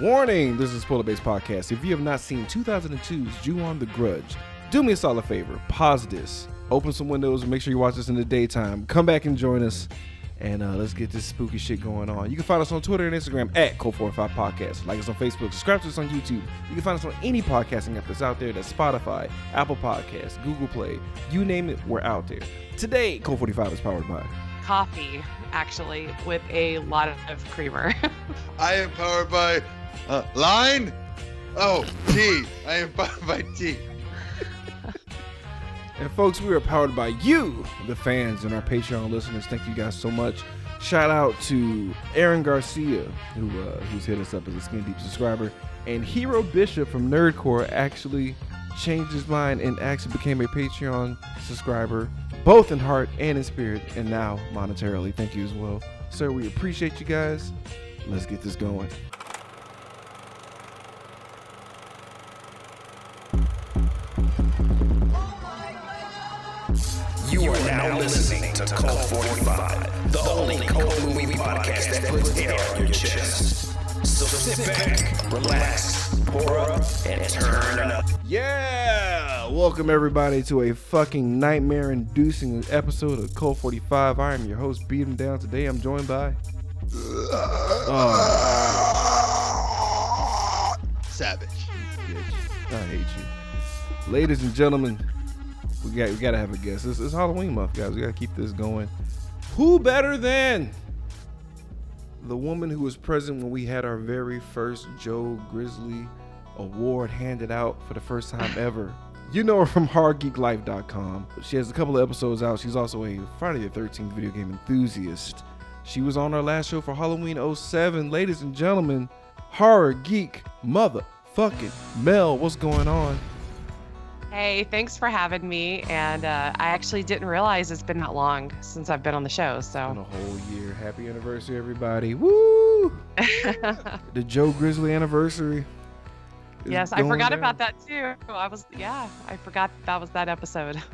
Warning! This is Spoiler Based Podcast. If you have not seen 2002's Ju-On the Grudge, do me a solid favor. Pause this, open some windows, and make sure you watch this in the daytime. Come back and join us, and uh, let's get this spooky shit going on. You can find us on Twitter and Instagram at Cult45 Podcast. Like us on Facebook, subscribe to us on YouTube. You can find us on any podcasting app that's out there. That's Spotify, Apple Podcasts, Google Play. You name it, we're out there. Today, Cult45 is powered by coffee, actually, with a lot of creamer. I am powered by uh, line. Oh, tea. I am powered by tea. And folks, we are powered by you, the fans and our Patreon listeners. Thank you guys so much. Shout out to Aaron Garcia, who uh, who's hit us up as a Skin Deep subscriber, and Hero Bishop from Nerdcore actually changed his mind and actually became a Patreon subscriber, both in heart and in spirit, and now monetarily. Thank you as well, sir. We appreciate you guys. Let's get this going. You are now listening to Cult 45, the only cult movie podcast that puts air on your chest. So sit back, relax, pour up, and turn up. Yeah! Welcome everybody to a fucking nightmare-inducing episode of Cult 45. I am your host, Beat 'em Down. Today I'm joined by. Oh, Savage. bitch. I hate you. Ladies and gentlemen, we got we gotta have a guest. It's, it's Halloween month, guys. We gotta keep this going. Who better than the woman who was present when we had our very first Joe Grizzly award handed out for the first time ever? You know her from HorrorGeekLife.com. She has a couple of episodes out. She's also a Friday the 13th video game enthusiast. She was on our last show for Halloween 07. Ladies and gentlemen, horror geek motherfucking Mel, what's going on? Hey, thanks for having me. And uh, I actually didn't realize it's been that long since I've been on the show. So, a whole year. Happy anniversary, everybody. Woo! The Joe Grizzly anniversary. yes, I forgot down. about that too. I was, yeah, I forgot that was that episode.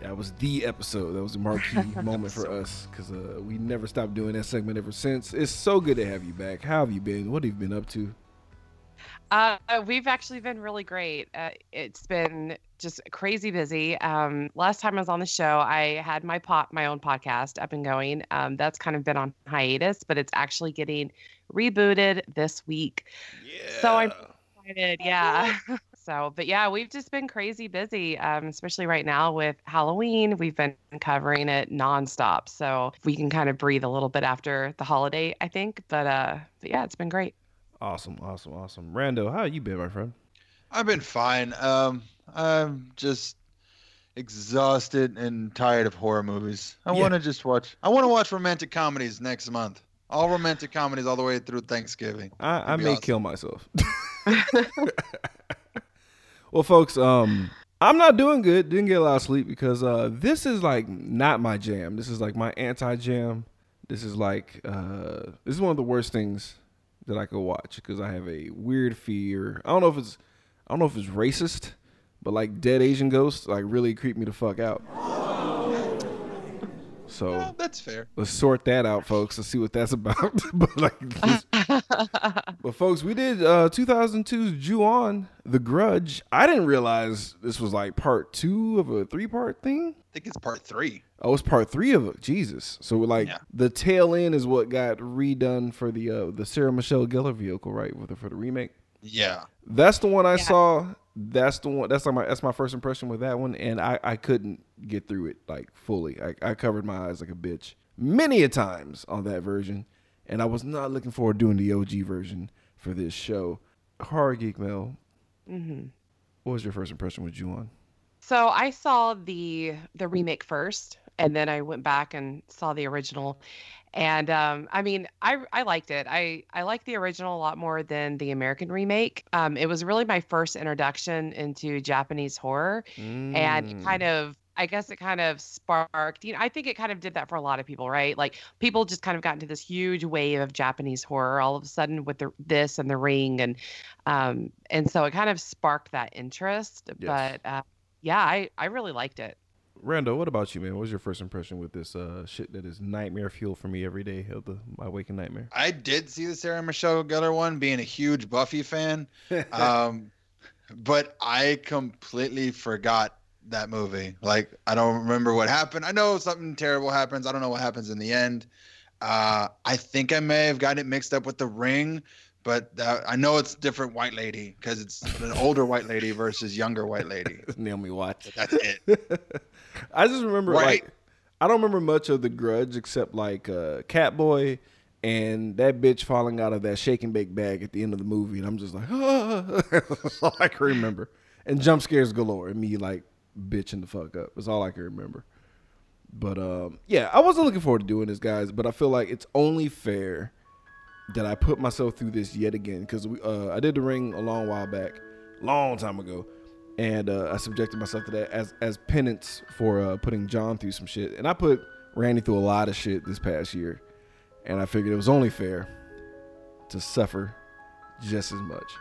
That was the episode. That was a marquee moment for us because uh, we never stopped doing that segment ever since. It's so good to have you back. How have you been? What have you been up to? Uh, we've actually been really great. Uh, it's been just crazy busy. Um, last time I was on the show, I had my pot, my own podcast up and going. Um, that's kind of been on hiatus, but it's actually getting rebooted this week. Yeah. So I'm excited. Yeah. so, but yeah, we've just been crazy busy, um, especially right now with Halloween. We've been covering it nonstop, so we can kind of breathe a little bit after the holiday, I think. But uh, but yeah, it's been great. Awesome, awesome, awesome. Rando, how you been, my friend? I've been fine. Um, I'm just exhausted and tired of horror movies. I Yeah. want to just watch. I want to watch romantic comedies next month. All romantic comedies all the way through Thanksgiving. I, I may awesome. kill myself. well, folks, um, I'm not doing good. Didn't get a lot of sleep because uh, this is like not my jam. This is like my anti jam. This is like uh, this is one of the worst things that I could watch because I have a weird fear. I don't know if it's I don't know if it's racist, but like dead Asian ghosts like really creep me the fuck out. So Well, that's fair. let's sort that out, folks. Let's see what that's about. but like, just- but folks, we did uh 2002's Ju-On, The Grudge. I didn't realize this was like part two of a three part thing. I think it's part three. Oh, it's part three of it. Jesus. So like Yeah. the tail end is what got redone for the uh the Sarah Michelle Gellar vehicle, right? With the, for the remake. Yeah. That's the one I Yeah. saw. That's the one. That's like my that's my first impression with that one, and I I couldn't get through it like fully. I, I covered my eyes like a bitch many a times on that version, and I was not looking forward to doing the OG version for this show. Horror Geek Mel, hmm what was your first impression with Ju-On So I saw the the remake first, and then I went back and saw the original. And um, I mean, I I liked it. I I liked the original a lot more than the American remake. Um, it was really my first introduction into Japanese horror, and Mm. it kind of I guess it kind of sparked. You know, I think it kind of did that for a lot of people, right? Like people just kind of got into this huge wave of Japanese horror all of a sudden with the this and the Ring, and um, and so it kind of sparked that interest. Yes. But uh, yeah, I I really liked it. Randall, what about you, man? What was your first impression with this uh, shit that is nightmare fuel for me every day of the my waking nightmare? I did see the Sarah Michelle Gellar one, being a huge Buffy fan, um, but I completely forgot that movie. Like I don't remember what happened. I know something terrible happens. I don't know what happens in the end. Uh, I think I may have gotten it mixed up with The Ring, but that, I know it's different white lady because it's an older white lady versus younger white lady. Naomi Watts. That's it. I just remember Right. like I don't remember much of the Grudge except like uh, Catboy and that bitch falling out of that shake and bake bag at the end of the movie, and I'm just like, ah. that's all I can remember. And jump scares galore, and me like bitching the fuck up. That's all I can remember. But um, yeah, I wasn't looking forward to doing this, guys. But I feel like it's only fair that I put myself through this yet again because uh, I did the ring a long while back, long time ago, and uh, I subjected myself to that as as penance for uh, putting John through some shit. And I put Randy through a lot of shit this past year, and I figured it was only fair to suffer just as much.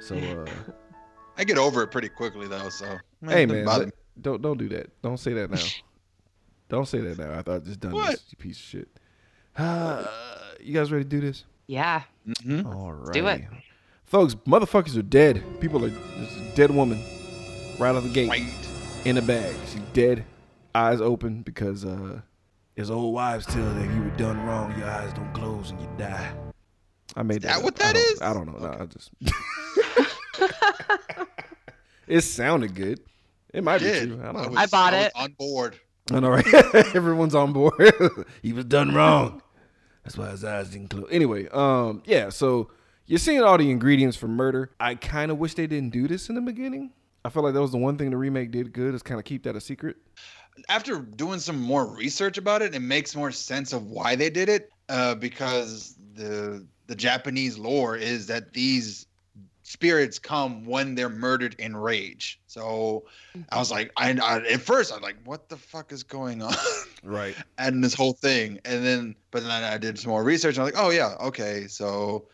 So uh, I get over it pretty quickly though. So hey man, let- don't don't do that. Don't say that now. don't say that now. I thought I just done What? this piece of shit. Uh, you guys ready to do this? Yeah. me. Mhm. All right. do it. Folks, motherfuckers are dead. People are there's a dead woman right out of the gate White. in a bag. She's dead, eyes open because uh his old wives tell that if you were done wrong, your eyes don't close and you die. I made that. that what I that don't- is? I don't know. No, I just It sounded good. It might be true. I don't I, know. was, I bought was it. on board. I know, right? Everyone's on board. he was done wrong. That's why his eyes didn't close. Anyway, um, yeah. So you're seeing all the ingredients for murder. I kind of wish they didn't do this in the beginning. I feel like that was the one thing the remake did good is kind of keep that a secret. after doing some more research about it, it makes more sense of why they did it. Uh, because the the Japanese lore is that these spirits come when they're murdered in rage. So I was mm-hmm. like, I, I at first I'm like, what the fuck is going on? Right. and this whole thing, and then but then I did some more research. And I was like, oh yeah, okay, so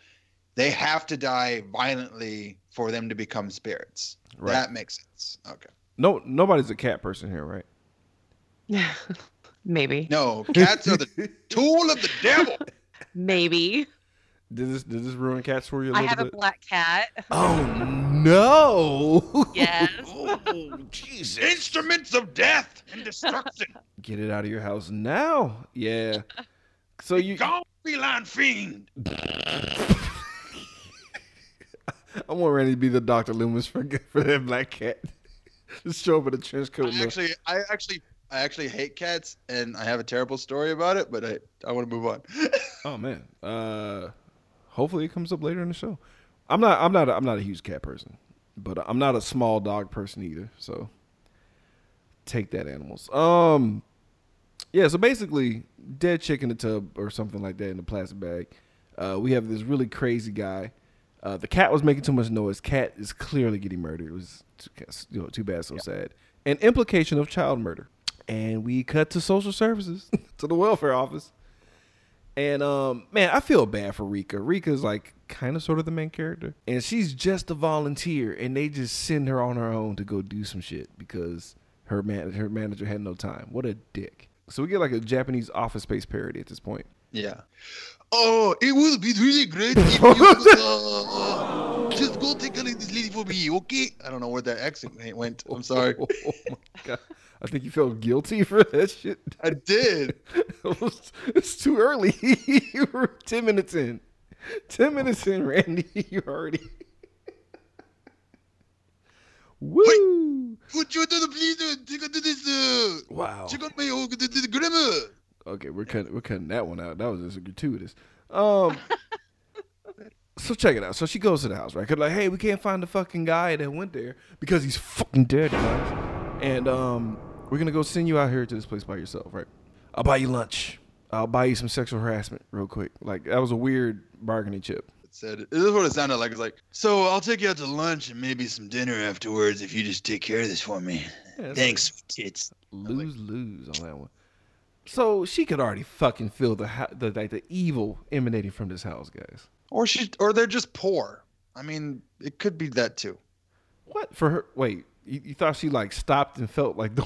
they have to die violently for them to become spirits. Right. That makes sense. Okay. No, nobody's a cat person here, right? Yeah. Maybe. No, cats are the tool of the devil. Maybe. Did this did this ruin cats for you a I little have a bit? black cat. oh no! Yes. oh Jesus! Instruments of death and destruction. Get it out of your house now. Yeah. So you, Gone feline fiend. I want Randy to be the Doctor Loomis for for that black cat. Just show up with a trench coat. I actually, I actually, I actually hate cats, and I have a terrible story about it. But I, I want to move on. Oh man. Uh, hopefully it comes up later in the show. I'm not. I'm not. A, I'm not a huge cat person, but I'm not a small dog person either. So take that, animals. Um, yeah. So basically, dead chick in the tub or something like that in a plastic bag. Uh, we have this really crazy guy. Uh, the cat was making too much noise. Cat is clearly getting murdered. It was too, you know, too bad, so sad. An implication of child murder. And we cut to social services, to the welfare office. And um, man, I feel bad for Rika. Rika's like kind of sort of the main character, and she's just a volunteer, and they just send her on her own to go do some shit because her man her manager had no time. What a dick. So we get like a Japanese office space parody at this point. Yeah. Oh, it would be really great if you uh, just go take a look at this lady for me, okay? I don't know where that accent went. I'm sorry. Oh my god. I think you felt guilty for that shit. I did. it was, it's too early. you were ten minutes in. Ten minutes in, Randy. You already. Woo! Put you to the please uh, take a to this Wow. check out my the, the grammar. Okay, we're cutting we're cutting that one out. That was just gratuitous. Um So check it out. So she goes to the house, right? Cause like, hey, we can't find the fucking guy that went there because he's fucking dead, guys. And um, we're gonna go send you out here to this place by yourself, right? I'll buy you lunch. I'll buy you some sexual harassment real quick. Like that was a weird bargaining chip. It said this is what it sounded like. It's like, so I'll take you out to lunch and maybe some dinner afterwards if you just take care of this for me. Yeah, it's Thanks, sweet tits. lose lose on that one. So she could already fucking feel the ha- the like the evil emanating from this house, guys. Or she, or they're just poor. I mean, it could be that too. What for her? Wait, You, you thought she like stopped and felt like the,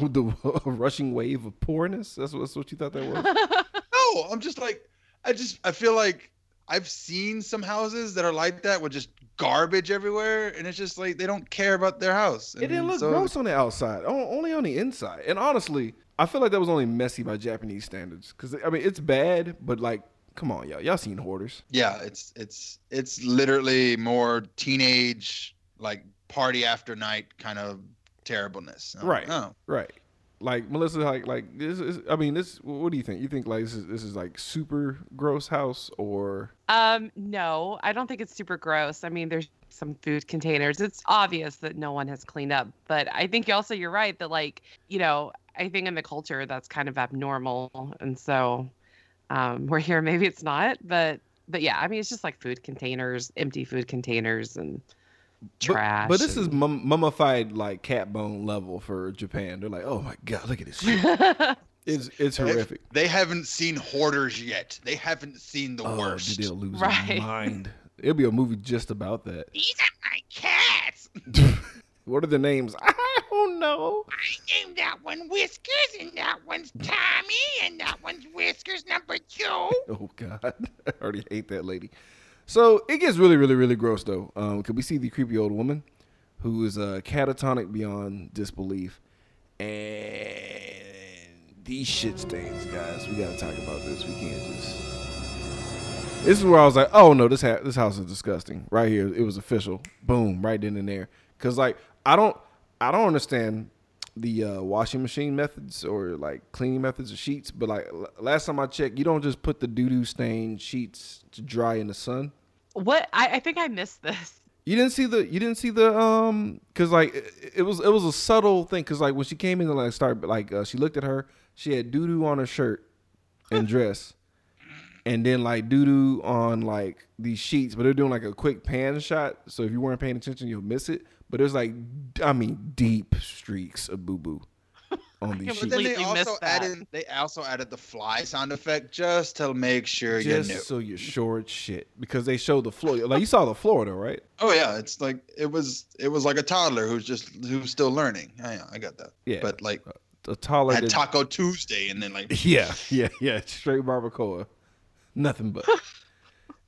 the rushing wave of poorness? That's what, that's what you thought that was. No, I'm just like, I just, I feel like I've seen some houses that are like that with just garbage everywhere, and it's just like they don't care about their house. It didn't And look so- gross on the outside, only on the inside. And honestly, I feel like that was only messy by Japanese standards. Because I mean, it's bad, but like, come on, y'all, y'all seen hoarders? Yeah, it's it's it's literally more teenage like party after night kind of terribleness. I'm like, Right. Oh, Right. Like Melissa, like like this is. I mean, this. What do you think? You think like this is this is like super gross house or Um, no, I don't think it's super gross. I mean, there's some food containers. It's obvious that no one has cleaned up, but I think also you're right that like, you know, I think in the culture that's kind of abnormal, and so um, we're here. Maybe it's not, but but yeah, I mean, it's just like food containers, empty food containers, and But- trash. But, this is mum, mummified like cat bone level for Japan. They're like, oh my god, look at this shit. It's it's horrific. They haven't seen hoarders yet. They haven't seen the Oh, worst. dude, they'll lose Right. their mind. It'll be a movie just about that. These are my cats. what are the names? I don't know. I named that one Whiskers, and that one's Tommy, and that one's Whiskers number two. Oh God, I already hate that lady. So it gets really, really, really gross though. Um, cause we see the creepy old woman who is uh, catatonic beyond disbelief, and these shit stains, guys. We gotta talk about this. We can't just. This is where I was like, oh no, this ha- this house is disgusting. Right here, it was official. Boom, right then and there. Cause like I don't, I don't understand the uh, washing machine methods or like cleaning methods of sheets. But like l- last time I checked, you don't just put the doo doo stained sheets to dry in the sun. What I, I think I missed this. You didn't see the you didn't see the um because like it, it was it was a subtle thing because like when she came in and like started like uh, she looked at her she had doo doo on her shirt and dress and then like doo doo on like these sheets but they're doing like a quick pan shot so if you weren't paying attention you'll miss it but there's like I mean deep streaks of boo boo on these But then they also added they also added the fly sound effect just to make sure you just knew. so you're sure it's shit because they show the floor like you saw the floor though right Oh yeah, it's like it was it was like a toddler who's just who's still learning. I, I got that. Yeah. But like a taller had than- Taco Tuesday and then like Yeah, yeah, yeah. Straight barbacoa. Nothing but.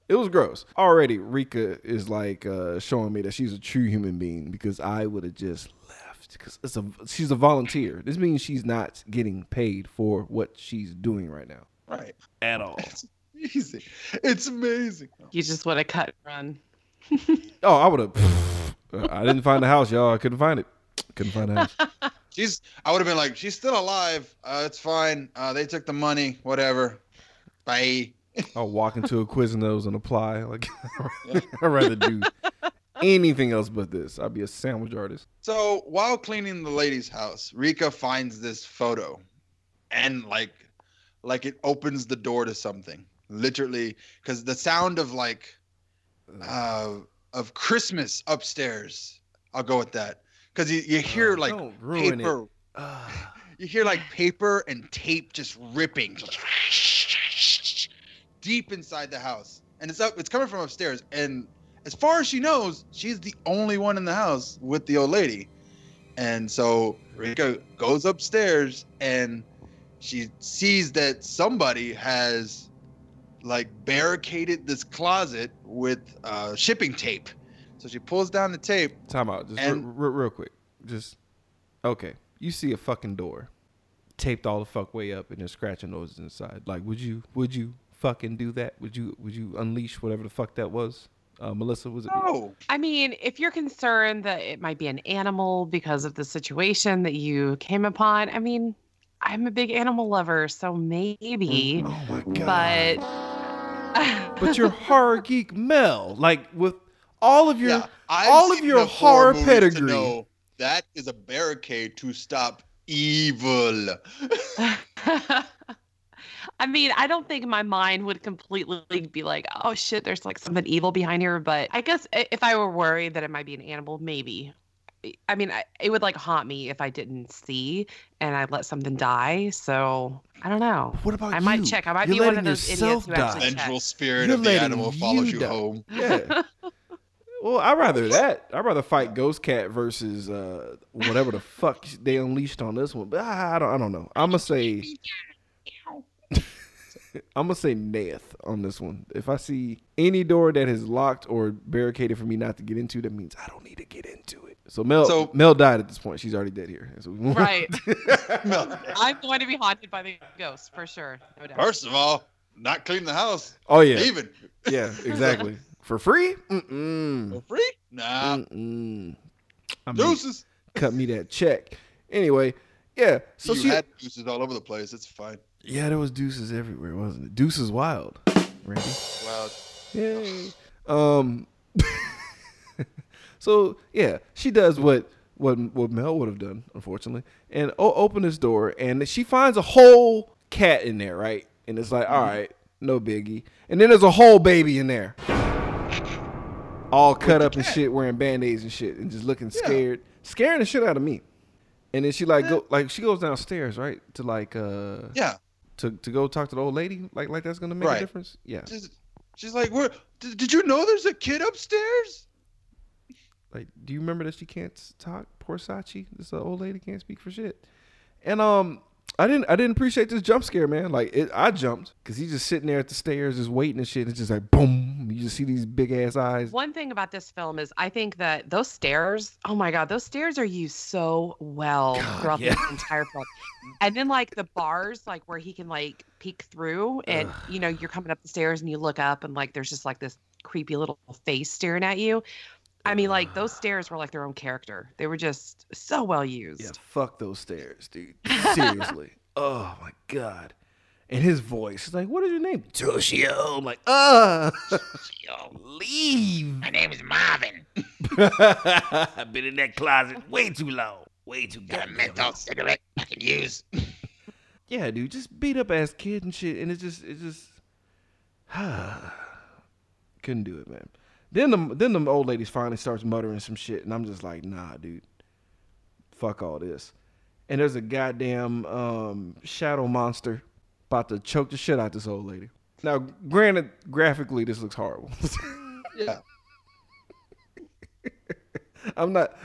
it was gross. Already, Rika is like uh, showing me that she's a true human being because I would have just left because it's a she's a volunteer. This means she's not getting paid for what she's doing right now right. at all. It's amazing. It's amazing. You just want to cut and run. Oh, I would have. I didn't find the house, y'all. I couldn't find it. Couldn't find the house. She's I would have been like, she's still alive. Uh, it's fine. Uh, they took the money. Whatever. Bye. I'll walk into a Quiznos and those and apply. Like I'd rather do anything else but this. I'd be a sandwich artist. So while cleaning the lady's house, Rika finds this photo, and like, like it opens the door to something. Literally, because the sound of like, uh, of Christmas upstairs. I'll go with that. Because you, you hear Oh, like paper. Ah. You hear like paper and tape just ripping deep inside the house, and it's up. It's coming from upstairs, and as far as she knows, she's the only one in the house with the old lady. And so Rika goes upstairs and she sees that somebody has like barricaded this closet with uh, shipping tape. So she pulls down the tape. Time out. Just And- re- re- real quick. Just okay. You see a fucking door taped all the fuck way up and there's scratching noises inside. Like, would you would you fucking do that? Would you would you unleash whatever the fuck that was? Uh, Melissa, was it? No, I mean, if you're concerned that it might be an animal because of the situation that you came upon, I mean, I'm a big animal lover, so maybe. Oh my god. But But you're horror geek Mel, like with all of your yeah, all of your horror horror movies to pedigree. know that is a barricade to stop evil. I mean, I don't think my mind would completely be like, oh shit, there's like something evil behind here. But I guess if I were worried that it might be an animal, maybe. I mean, I, it would like haunt me if I didn't see and I let something die. So I don't know. What about I you? might check. I might You're be one of those idiots yourself who die. Vengeful spirit You're of the letting animal follows you you die. home. Yeah. Well, I'd rather that. I'd rather fight Ghost Cat versus uh, whatever the fuck they unleashed on this one. But I, I don't. I don't know. I'm gonna say. I'm gonna say Nath on this one. If I see any door that is locked or barricaded for me not to get into, that means I don't need to get into it. So Mel, So- Mel died at this point. She's already dead here. So we. Right. Mel- I'm going to be haunted by the ghost for sure. No doubt. First of all, not clean the house. Oh yeah, Even yeah, exactly. For free? for Mm-mm. free? Nah. Mm-mm. I mean, Deuces. cut me that check. Anyway, yeah. So you she, had deuces all over the place. It's fine. Yeah, there was deuces everywhere, wasn't it? Deuces wild, Randy. Well, Yay. Um. so yeah, she does what what what Mel would have done, unfortunately, and o- open this door, and she finds a whole cat in there, right? And it's like, all right, no biggie. And then there's a whole baby in there, all cut up and shit, wearing band aids and shit, and just looking Yeah. scared, scaring the shit out of me. And then she like go like she goes downstairs, right, to like uh yeah. To to go talk to the old lady, like like that's gonna make a difference. Yeah. She's, she's like, "Where? Did, did you know there's a kid upstairs?" Like, do you remember that she can't talk? Poor Sachi, this old lady can't speak for shit. And um, I didn't, I didn't appreciate this jump scare, man. Like, it, I jumped because he's just sitting there at the stairs, just waiting and shit. It's just like boom, you just see these big ass eyes. One thing about this film is I think that those stairs, oh my God, those stairs are used so well God, throughout yeah. the entire film. And then like the bars, like where he can like peek through and Ugh. you know, you're coming up the stairs and you look up and like there's just like this creepy little face staring at you. I mean, like those stairs were like their own character. They were just so well used. Yeah, fuck those stairs, dude. Seriously. oh my god. And his voice is like, "What is your name?" Toshio. I'm like, uh, leave. My name is Marvin. I've been in that closet way too long. Way too Got a menthol cigarette I can use. yeah, dude, just beat up ass kid and shit, and it just, it just, couldn't do it, man. Then the then the old lady finally starts muttering some shit, and I'm just like, nah, dude, fuck all this. And there's a goddamn um, shadow monster about to choke the shit out this old lady. Now, granted, graphically, this looks horrible. Yeah. I'm not.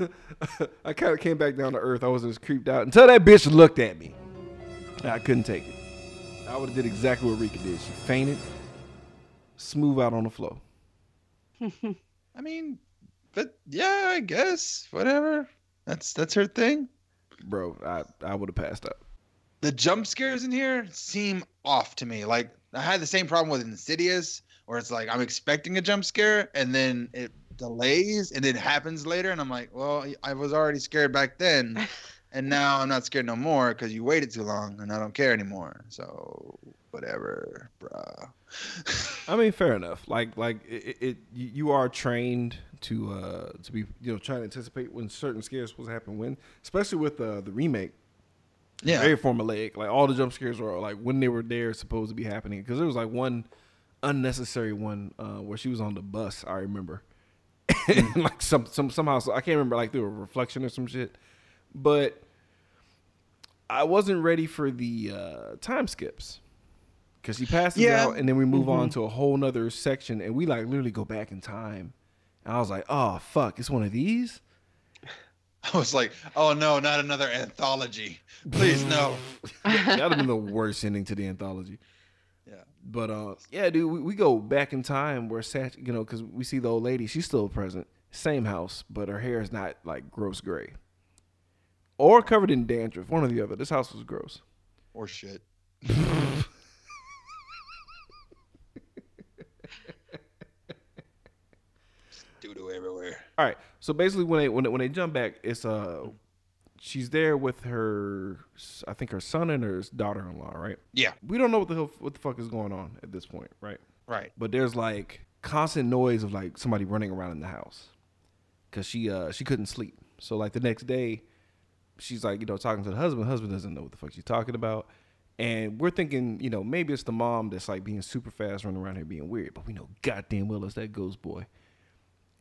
I kind of came back down to earth. I wasn't as creeped out until that bitch looked at me. I couldn't take it. I would have did exactly what Rika did. She fainted, smooth out on the floor. I mean, but yeah, I guess whatever. That's that's her thing. Bro, I, I would have passed out. The jump scares in here seem off to me. Like I had the same problem with Insidious, where it's like I'm expecting a jump scare and then it delays and it happens later, and I'm like, well, I was already scared back then, and now I'm not scared no more because you waited too long and I don't care anymore. So whatever, bruh. I mean, fair enough. Like, like it, it you you are trained to uh to be you know trying to anticipate when certain scares supposed to happen when, especially with uh, the remake. Yeah, very formulaic. Like all the jump scares were like when they were there, supposed to be happening. Because there was like one unnecessary one uh, where she was on the bus. I remember, and like some some somehow so I can't remember like through a reflection or some shit, but I wasn't ready for the uh, time skips. Cause she passes Yeah. out, and then we move on to a whole nother section, and we like literally go back in time. And I was like, "Oh fuck, it's one of these." I was like, oh no, not another anthology. Please no. That'd have been the worst ending to the anthology. Yeah. But uh, yeah, dude, we, we go back in time where Sat, you know, because we see the old lady. She's still present, same house, but her hair is not like gross gray or covered in dandruff. One or the other. This house was gross. Or shit. Doo doo everywhere. All right, so basically, when they when they, when they jump back, it's uh, she's there with her, I think her son and her daughter-in-law, right? Yeah. We don't know what the hell, what the fuck is going on at this point, right? Right. but there's like constant noise of like somebody running around in the house because she uh she couldn't sleep so like the next day she's like you know talking to the husband The husband doesn't know what the fuck she's talking about and we're thinking you know maybe it's the mom that's like being super fast running around here being weird but we know goddamn well it's that ghost boy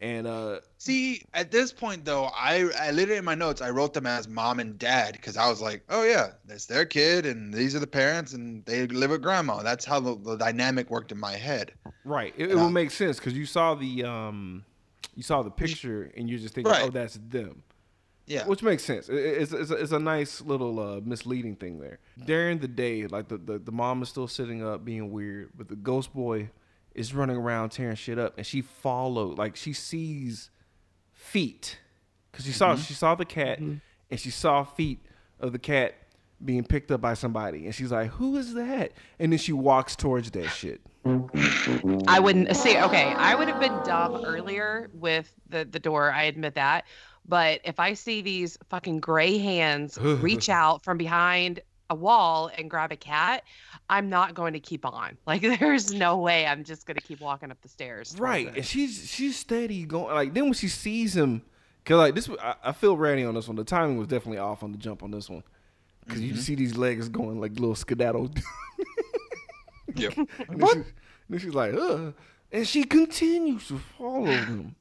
and uh See, at this point though, I I literally in my notes I wrote them as mom and dad because I was like, oh yeah, that's their kid and these are the parents and they live with grandma. That's how the, the dynamic worked in my head. right it, it will make sense because you saw the um You saw the picture and you're just thinking, Right. oh, that's them. Yeah. Which makes sense. It- It's, it's, a, it's a nice little uh, misleading thing there. During the day, like the, the, the mom is still sitting up being weird, but the ghost boy is running around tearing shit up, and she followed, like she sees feet, because she saw mm-hmm. she saw the cat, mm-hmm. and she saw feet of the cat being picked up by somebody, and she's like, "Who is that?" And then she walks towards that shit. I wouldn't say okay. I would have been dumb earlier with the the door. I admit that. But if I see these fucking gray hands reach out from behind a wall and grab a cat, I'm not going to keep on. Like there's no way I'm just going to keep walking up the stairs. Right, and she's she's steady going. Like then when she sees him, cause like this, I, I feel Randy on this one. The timing was definitely off on the jump on this one, because you mm-hmm. see these legs going like little skedaddle. Yep. and then, she, then she's like, Ugh. and she continues to follow him.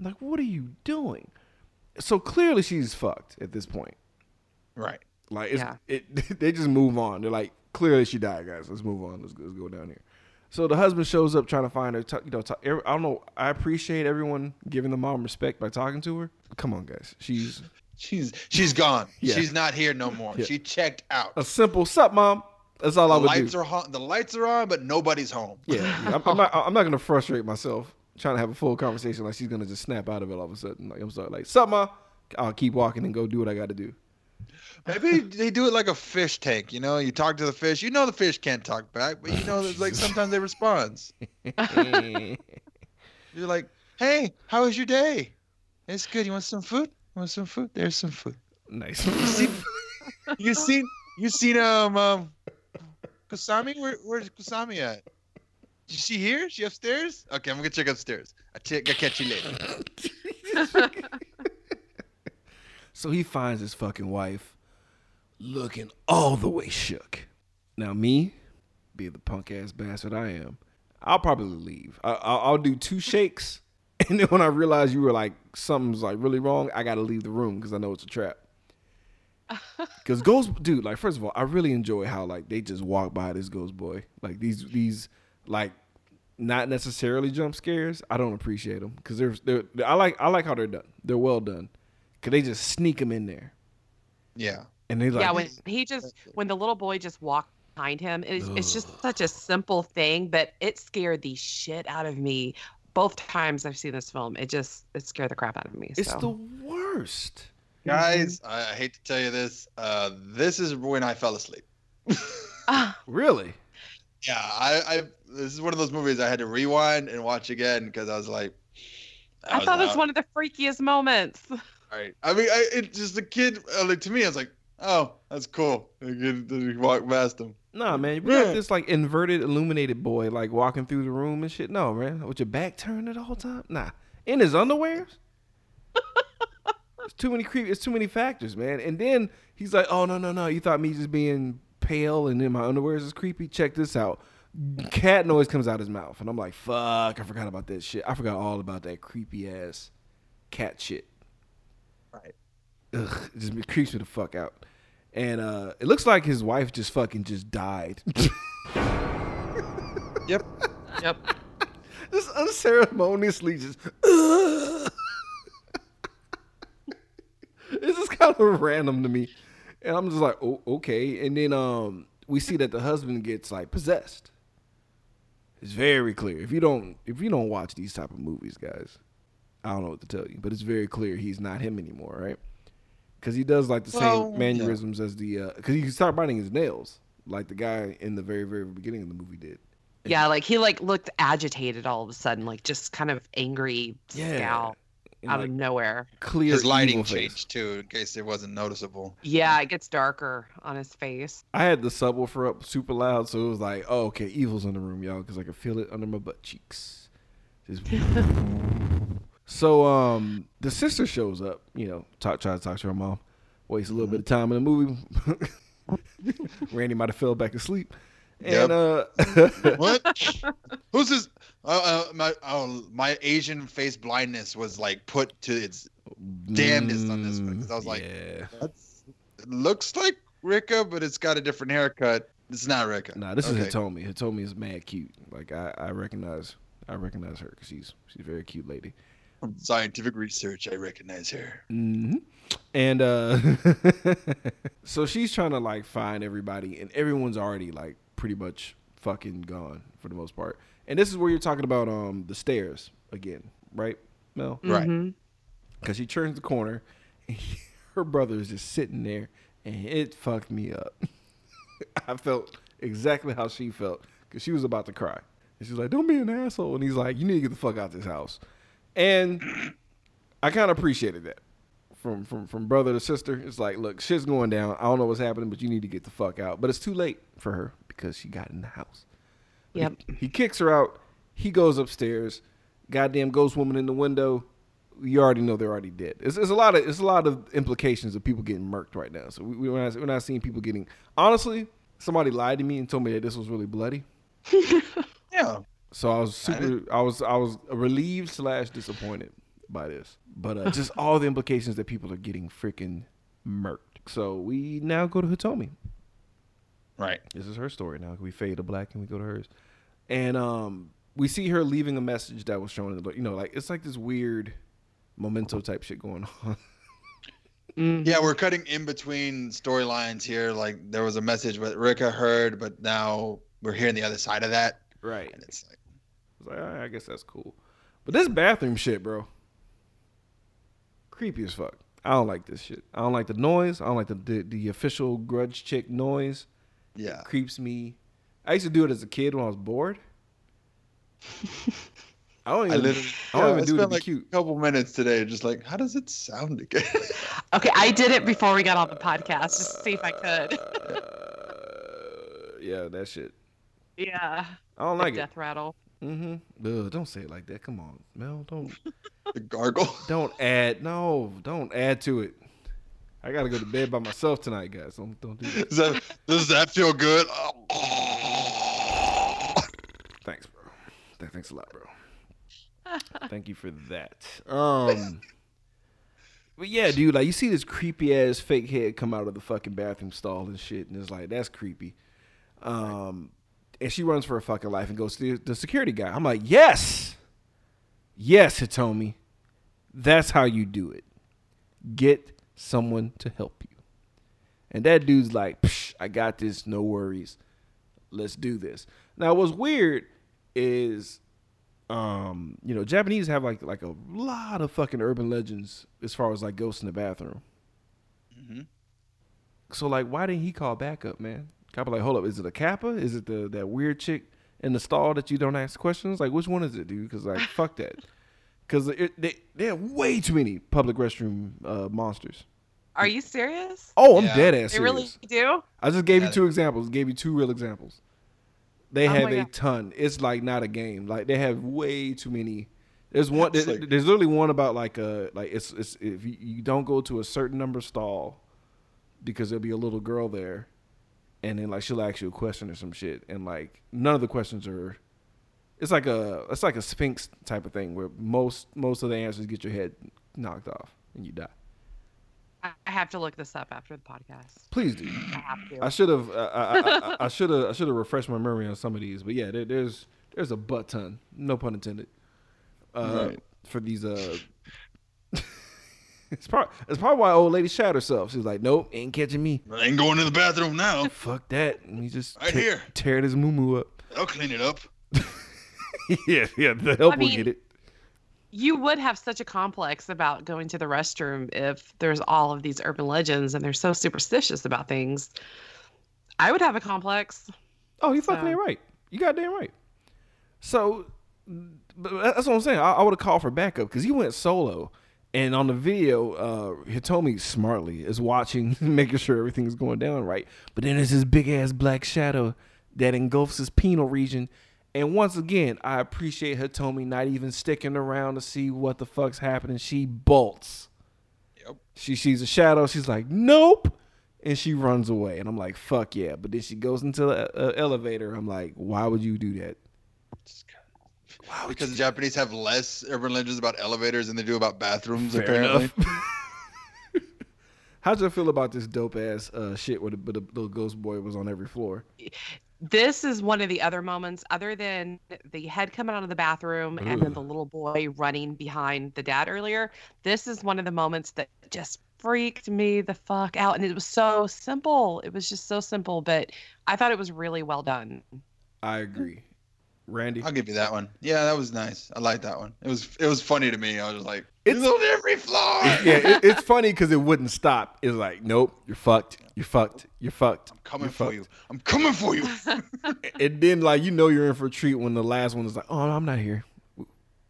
Like, what are you doing? So clearly she's fucked at this point. Right. Like it's, Yeah. it, they just move on. They're like, clearly she died, guys. Let's move on. Let's, let's go down here. So the husband shows up trying to find her. T- you know, t- every- I don't know. I appreciate everyone giving the mom respect by talking to her. Come on, guys. She's She's she's gone. Yeah. She's not here no more. Yeah. She checked out. a simple "sup, mom." That's all I The would lights do. are on. The lights are on, but nobody's home. yeah, yeah. I'm, I'm not. I'm not gonna frustrate myself trying to have a full conversation. Like she's gonna just snap out of it all of a sudden. Like I'm sorry. Like "sup, mom." I'll keep walking and go do what I got to do. Maybe they do it like a fish tank. You know, you talk to the fish. You know the fish can't talk back, but you know, like sometimes they respond. You're like, "Hey, how was your day? It's good. You want some food? You want some food? There's some food. nice. You seen? You seen You um um Kazumi? Where where's Kazumi at? Is she here? She upstairs? Okay, I'm gonna check upstairs. I check. I catch you later. So he finds his fucking wife looking all the way shook. Now, me, be the punk ass bastard I am, I'll probably leave. I, I'll, I'll do two shakes, and then when I realize you were like something's like really wrong, I gotta leave the room because I know it's a trap. Because Ghost, dude, like first of all, I really enjoy how like they just walk by this Ghost Boy, like these these like not necessarily jump scares. I don't appreciate them because they're, they're I like I like how they're done. They're well done. Cause they just sneak them in there, Yeah. And they like yeah, when he just when the little boy just walked behind him, it's, it's just such a simple thing, but it scared the shit out of me both times I've seen this film. It just it scared the crap out of me. it's so. the worst. Guys, I, I hate to tell you this. Uh, this is when I fell asleep. Ah, Really? Yeah, I, I. This is one of those movies I had to rewind and watch again because I was like, I thought it was one of the freakiest moments. Right. I mean, I, it just the kid. Uh, like to me, I was like, oh, that's cool. The kid just walked past him. Nah, man. We Yeah. got this like inverted, illuminated boy like walking through the room and shit. No, man. With your back turned the whole time. Nah. In his underwears. it's too many creep. It's too many factors, man. And then he's like, "Oh no, no, no! You thought me just being pale and in my underwears is creepy? Check this out." Cat noise comes out his mouth, and I'm like, "Fuck! I forgot about that shit. I forgot all about that creepy ass cat shit." Right. Ugh, it just it creeps me the fuck out. And uh it looks like his wife just fucking just died. Yep. Yep. just unceremoniously just This is kind of random to me. And I'm just like, oh, okay. And then um we see that the husband gets like possessed. It's very clear. If you don't if you don't watch these type of movies, guys, I don't know what to tell you, but it's very clear he's not him anymore, right? Because he does like the Well, same mannerisms as the uh, because he can start biting his nails like the guy in the very very beginning of the movie did. Yeah, like he like looked agitated all of a sudden, like just kind of angry scowl And, out like, of nowhere. clear His lighting evil face. changed too, in case it wasn't noticeable. Yeah, it gets darker on his face. I had the subwoofer up super loud, so it was like, oh, okay, evil's in the room, y'all, because I could feel it under my butt cheeks. Just so, um, the sister shows up, you know, talk, try to talk to her mom, wastes a little bit of time in the movie. Randy might have fell back asleep. And, uh, What? Who's this? Uh, uh, my oh, my Asian face blindness was like put to its damnedest on this one because I was like- yeah. It looks like Rika, but it's got a different haircut. It's not Rika. Nah, this Okay. is Hitomi. Hitomi is mad cute. Like I, I recognize, I recognize her because she's she's a very cute lady. From scientific research, I recognize her. hmm And uh so she's trying to like find everybody, and everyone's already like pretty much fucking gone for the most part. And this is where you're talking about um the stairs again, right, Mel? Right. Mhm. Because she turns the corner, and her brother is just sitting there, and it fucked me up. I felt exactly how she felt because she was about to cry. And she's like, "Don't be an asshole," and he's like, "You need to get the fuck out of this house." And I kind of appreciated that from from from brother to sister. It's like, look, shit's going down. I don't know what's happening, but you need to get the fuck out. But it's too late for her because she got in the house. Yep. He kicks her out. He goes upstairs. Goddamn ghost woman in the window. You already know they're already dead. It's, it's a lot of it's a lot of implications of people getting murked right now. So we, we, we're, not, we're not seeing people getting. Honestly, somebody lied to me and told me that this was really bloody. Yeah. So I was super. I was I was relieved slash disappointed by this, but uh, just all the implications that people are getting freaking murked. So we now go to Hitomi. Right. This is her story now. We fade to black and we go to hers, and um, we see her leaving a message that was shown in the you know like it's like this weird memento type shit going on. Mhm. Yeah, we're cutting in between storylines here. Like there was a message what Rika heard, but now we're hearing the other side of that, right. and it's like, I was like, "All right, I guess that's cool. But this bathroom shit, bro, creepy as fuck. I don't like this shit. I don't like the noise. I don't like the the, the official grudge chick noise. yeah. creeps me. I used to do it as a kid when I was bored. I don't I even, literally, I don't yeah, even I do it to spent be like cute. a couple minutes today, just like, how does it sound again? Okay, I did it before we got on the podcast just to see if I could. Uh, yeah, that shit. Yeah. I don't the like it. death rattle. Mm-hmm. don't say it like that. Come on, Mel. Don't the gargle. don't add. No, don't add to it. I gotta go to bed by myself tonight, guys. Don't don't do that. Does that, does that feel good? Thanks, bro. Thanks a lot, bro. Thank you for that. Um, but yeah, dude, like you see this creepy ass fake head come out of the fucking bathroom stall and shit, and it's like that's creepy. Um, and she runs for her fucking life and goes to the, the security guy. I'm like, yes, yes, Hitomi, that's how you do it. Get someone to help you. And that dude's like, Psh, I got this, no worries. Let's do this. Now, what's weird is, um, you know, Japanese have like like a lot of fucking urban legends as far as like ghosts in the bathroom. Mhm. So like, why didn't he call backup, man? Kappa like, hold up, is it a Kappa? Is it the that weird chick in the stall that you don't ask questions? Like, which one is it, dude? Because like, fuck that. Because they they have way too many public restroom uh, monsters. Are you serious? Oh, I'm Yeah. dead ass They really do? I just gave Yeah, you two examples. Gave you two real examples. They Oh have a God. ton. It's like not a game. Like they have way too many. There's one. It's there- like- there's literally one about like a like it's it's if you, you don't go to a certain number stall because there'll be a little girl there, and then like she'll ask you a question or some shit, and like none of the questions are. It's like a it's like a sphinx type of thing where most most of the answers get your head knocked off and you die. I I have to look this up after the podcast. Please do. I have to. I should have. Uh, I- I- I should have. I should have refreshed my memory on some of these. But yeah, there, there's there's a butt ton. No pun intended. Uh, Right. For these. Uh, it's probably it's probably why old lady shot herself. She's like, nope, ain't catching me. I ain't going to the bathroom now. Fuck that. And he just Right te- here. teared his moo moo up. I'll clean it up. yeah, yeah. The help I will mean- get it. you would have such a complex about going to the restroom if there's all of these urban legends and they're so superstitious about things. I would have a complex. Oh, you fucking So- ain't right. You goddamn right. So, but that's what I'm saying. I, I would have called for backup because he went solo, and on the video, uh, Hitomi smartly is watching, making sure everything is going down right. But then there's this big ass black shadow that engulfs his penal region. And once again, I appreciate Hitomi not even sticking around to see what the fuck's happening. She bolts. Yep. She sees a shadow. She's like, nope. And she runs away. And I'm like, fuck yeah. But then she goes into the uh, elevator. I'm like, why would you do that? Why would Because the Japanese have less urban legends about elevators than they do about bathrooms, Fair apparently. How'd you feel about this dope ass uh, shit where the, the little ghost boy was on every floor? this is one of the other moments, other than the head coming out of the bathroom and then the little boy running behind the dad earlier. This is one of the moments that just freaked me the fuck out. And it was so simple. It was just so simple, but I thought it was really well done. I agree. Randy, I'll give you that one. Yeah, that was nice. I like that one. It was it was funny to me. I was like, It's- it's on every floor. yeah, it, it's funny because it wouldn't stop. It's like, nope, you're fucked. You're fucked. You're fucked. I'm coming you're for fucked. you. I'm coming for you. And then, like, you know, you're in for a treat when the last one is like, oh, I'm not here.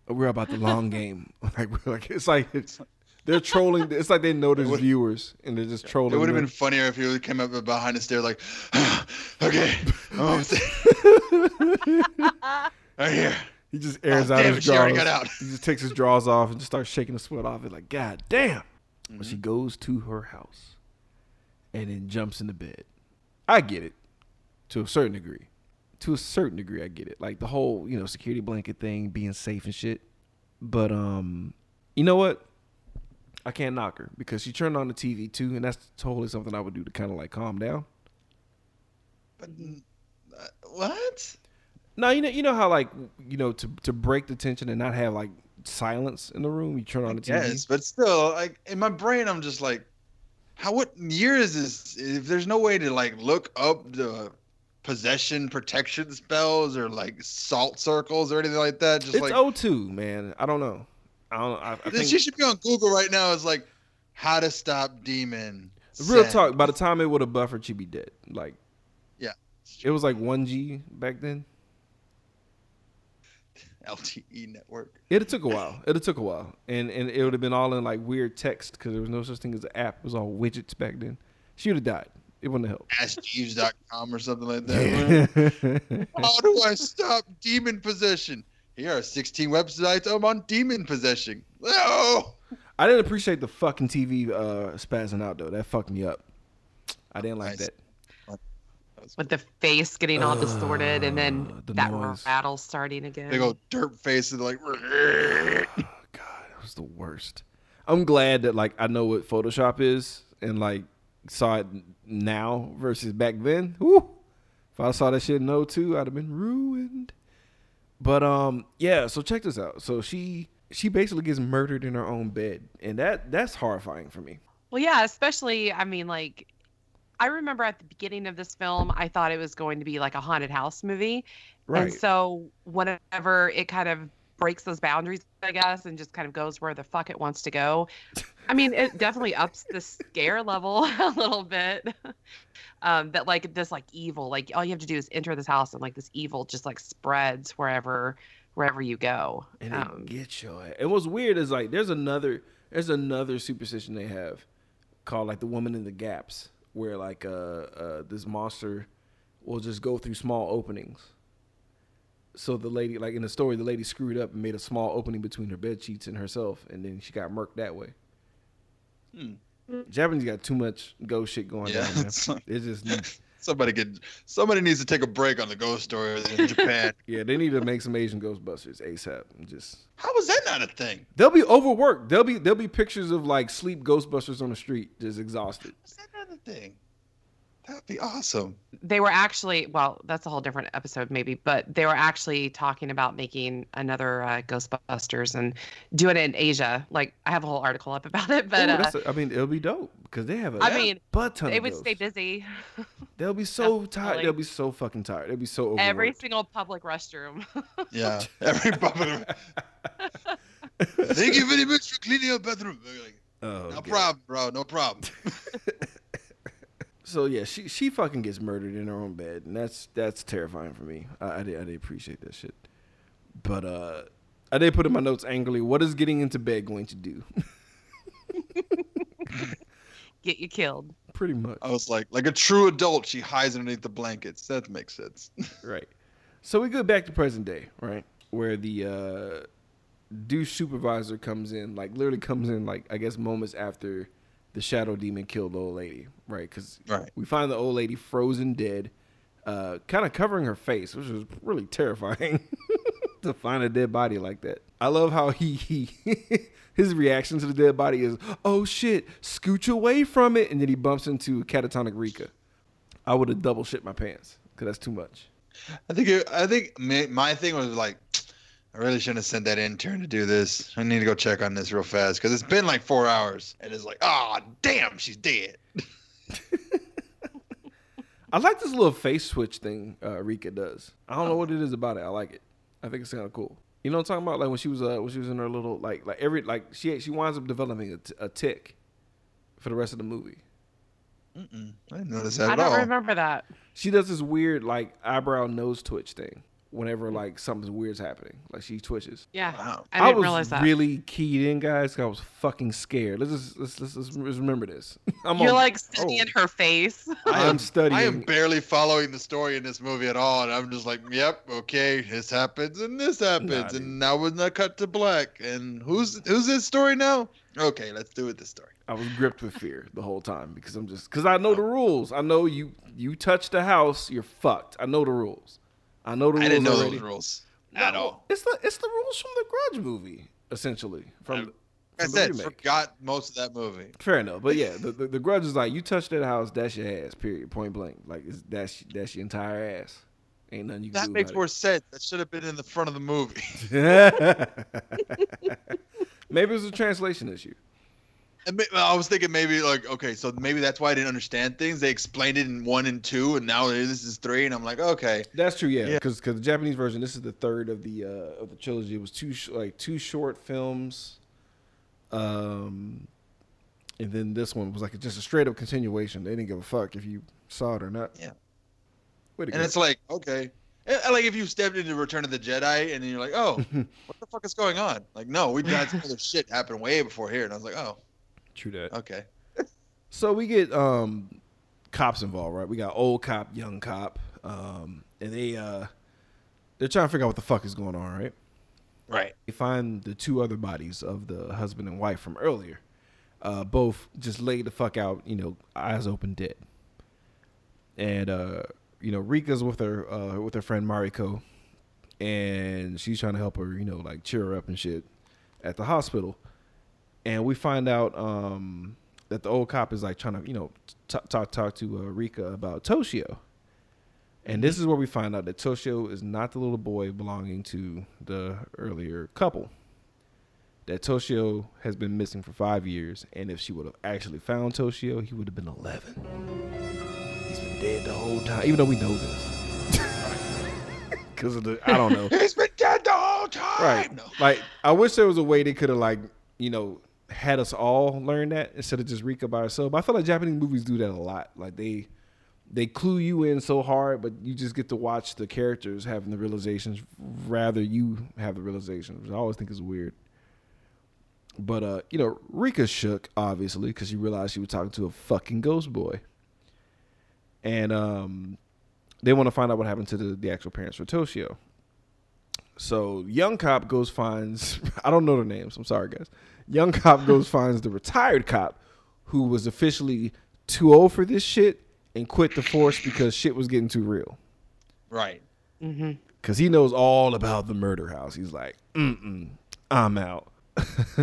We're about the long game. Like, we're like it's like it's, they're trolling. It's like they know there's would- viewers and they're just trolling. It would have been funnier if he came up behind the stair like, okay, I'm right here. He just airs Oh, out damn his it, she drawers. got out. He just takes his drawers off and just starts shaking the sweat off. It's like, God damn. But Mm-hmm. she goes to her house and then jumps in the bed. I get it to a certain degree. To a certain degree, I get it. Like the whole, you know, security blanket thing, being safe and shit. But um, you know what? I can't knock her because she turned on the TV too, and that's totally something I would do to kind of like calm down. But uh, what? No, you know, you know how like you know to to break the tension and not have like silence in the room, you turn on the TV. Yes, but still, like in my brain, I'm just like, how? What year is this? If there's no way to like look up the possession protection spells or like salt circles or anything like that, just It's like O2, man. I don't know. I don't. I, I think she should be on Google right now. Is like how to stop demon. real send. talk. By the time it would have buffered, she'd be dead. Like, Yeah. it was like one G back then. LTE network. It took a while. It took a while, and and it would have been all in like weird text because there was no such thing as an app. It was all widgets back then. She would have died. It wouldn't have AskJeeves.com or something like that. helped. How do I stop demon possession? Here are 16 websites I'm on demon possession. No. I didn't appreciate the fucking TV uh, spazzing out though. That fucked me up. I didn't like Nice. that. With the face getting all distorted and Uh, then the that noise. rattle starting again. Big old dirt face and like. Oh, God, it was the worst. I'm glad that like I know what Photoshop is and like saw it now versus back then. Whew. If I saw that shit in 02, I'd have been ruined. But um, yeah. So check this out. So she she basically gets murdered in her own bed, and that that's horrifying for me. Well, yeah, especially, I mean, like, I remember at the beginning of this film, I thought it was going to be like a haunted house movie. Right. And so whenever it kind of breaks those boundaries, I guess, and just kind of goes where the fuck it wants to go, I mean, it definitely ups the scare level a little bit. Um, that like this like evil, like all you have to do is enter this house and like this evil just like spreads wherever wherever you go. and Um, gets your. And what's weird is like there's another there's another superstition they have called like the woman in the gaps, where like uh, uh this monster will just go through small openings. So the lady, like in the story, the lady screwed up and made a small opening between her bed sheets and herself, and then she got murked that way. Hmm. Japanese got too much ghost shit going Yeah, down. Man. it's- It's just Somebody get somebody needs to take a break on the ghost story in Japan. yeah, they need to make some Asian Ghostbusters ASAP. Just How was that not a thing? They'll be overworked. They'll be there'll be pictures of like sleep Ghostbusters on the street, just exhausted. Was that not a thing? That'd be awesome. they were actually well that's a whole different episode maybe but they were actually talking about making another uh, ghostbusters and doing it in asia like i have a whole article up about it but Ooh, uh, a- I mean, it'll be dope because they have a I mean, butt ton. they of would stay busy They'll be so tired. Definitely. They'll be so fucking tired. They'll be so overworked. every single public restroom Yeah. Every public. Thank you very much for cleaning up bathroom. Like, Oh, no God. problem, bro. No problem. So yeah, she she fucking gets murdered in her own bed, and that's that's terrifying for me. I, I did I did appreciate that shit, but uh, I did put in my notes angrily. What is getting into bed going to do? get you killed Pretty much. I was like, like a true adult, she hides underneath the blankets. That makes sense. Right. So we go back to present day, right? Where the uh douche supervisor comes in, like literally comes in like I guess moments after the shadow demon killed the old lady, right? Because Right. we find the old lady frozen dead, uh, kind of covering her face, which was really terrifying to find a dead body like that. I love how he he his reaction to the dead body is, "Oh shit, scooch away from it," and then he bumps into catatonic Rika. I would have double shit my pants Cause that's too much. I think it, I think my, my thing was like, I really shouldn't have sent that intern to do this. I need to go check on this real fast because it's been like four hours, and it's like, oh damn, she's dead. I like this little face switch thing uh, Rika does. I don't know what it is about it. I like it. I think it's kind of cool. You know what I'm talking about? Like when she was uh when she was in her little like like every like she she winds up developing a, t- a tick for the rest of the movie. Mm-mm, I didn't notice that I at don't all. remember that. She does this weird like eyebrow nose twitch thing whenever like something weird's happening. Like she twitches. Yeah. Wow. I didn't was realize that. really keyed in, guys. I was fucking scared. Let's just let's let's, let's, let's remember this. I'm You're on- like oh. studying oh, her face. I am studying. I am barely following the story in this movie at all, and I'm just like, "Yep, okay, this happens and this happens, Nah, and now we're not cut to black." And who's who's this story now? Okay, let's do it this story. I was gripped with fear the whole time because I'm just because I know oh. the rules. I know you you touch the house, you're fucked. I know the rules. I know the rules I didn't know already. those rules at No, all. It's the it's the rules from the Grudge movie, essentially. From, I from I the said, remake. forgot most of that movie. Fair enough, but yeah, the, the, the Grudge is like you touch that house, that's your ass. Period. Point blank. Like it's, that's that's your entire ass. Ain't nothing you can That makes about more sense. That should have been in the front of the movie. Maybe it was a translation issue. And ma- I was thinking maybe like, okay, so maybe that's why I didn't understand things. They explained it in one and two, and now this is three, and I'm like, okay, That's true, yeah. Yeah. Because the Japanese version, this is the third of the uh, of the trilogy. It was two sh- like two short films, um, and then this one was like just a straight up continuation. They didn't give a fuck if you saw it or not. Yeah. Way to and go. it's like, okay, And- and like if you stepped into Return of the Jedi, and then you're like, oh, what the fuck is going on? Like, no, we had some other shit happen way before here, and I was like, oh, true that. okay, So we get um, cops involved, right? We got old cop, young cop, um, and they uh, they're trying to figure out what the fuck is going on, right? right, They find the two other bodies of the husband and wife from earlier, uh, both just laid the fuck out, you know, eyes open, dead. And uh, you know, Rika's with her uh, with her friend Mariko, and she's trying to help her, you know, like cheer her up and shit at the hospital. And we find out um, that the old cop is like trying to, you know, t- talk talk to uh, Rika about Toshio. And this is where we find out that Toshio is not the little boy belonging to the earlier couple. That Toshio has been missing for five years, and if she would have actually found Toshio, he would have been 11. He's been dead the whole time, even though we know this. Because of the, I don't know. he's been dead the whole time. Right. Like, I wish there was a way they could have, like, you know, had us all learn that instead of just Rika by herself. But I feel like Japanese movies do that a lot. Like, they they clue you in so hard, but you just get to watch the characters having the realizations rather you have the realizations, which I always think is weird. But uh, you know, Rika shook obviously because she realized she was talking to a fucking ghost boy, and um, they want to find out what happened to the, the actual parents for Toshio. So young cop goes finds I don't know their names. I'm sorry guys. Young cop goes finds the retired cop who was officially too old for this shit and quit the force because shit was getting too real. Right. Mm-hmm. Cause he knows all about the murder house. He's like, mm I'm out.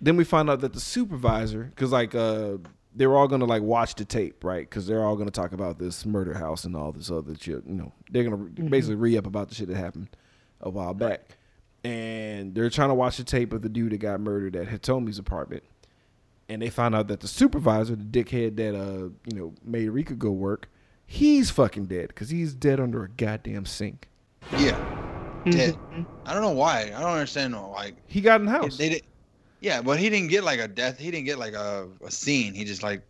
then we find out that the supervisor, cause like uh, they were all gonna like watch the tape, right? Cause they're all gonna talk about this murder house and all this other shit. You know, they're gonna basically re up about the shit that happened a while back, and they're trying to watch the tape of the dude that got murdered at Hitomi's apartment. And they find out that the supervisor, the dickhead that uh, you know, made Rika go work, he's fucking dead because he's dead under a goddamn sink. Yeah. Dead. Mm-hmm. I don't know why. I don't understand. Like He got in the house. they did. Yeah, but he didn't get like a death. He didn't get like a, a scene. He just like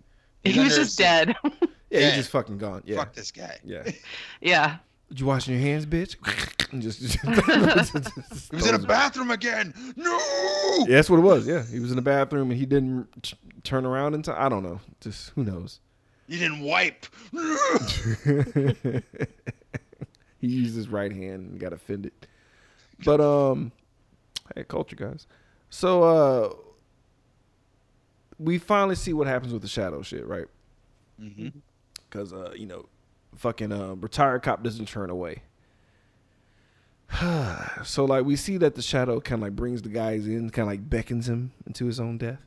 He was just dead. yeah, yeah. he's just fucking gone. Yeah, Fuck this guy. yeah. yeah. You washing your hands, bitch? And just, just- He was in a bathroom again. No. Yeah, that's what it was. Yeah, he was in the bathroom and he didn't t- turn around in time. I don't know. Just who knows. You didn't wipe. he used his right hand and got offended. But um, hey, culture guys. So uh, we finally see what happens with the shadow shit, right? because uh, you know, fucking uh, retired cop doesn't turn away. so like we see that the shadow kind of like brings the guys in, kind of like beckons him into his own death,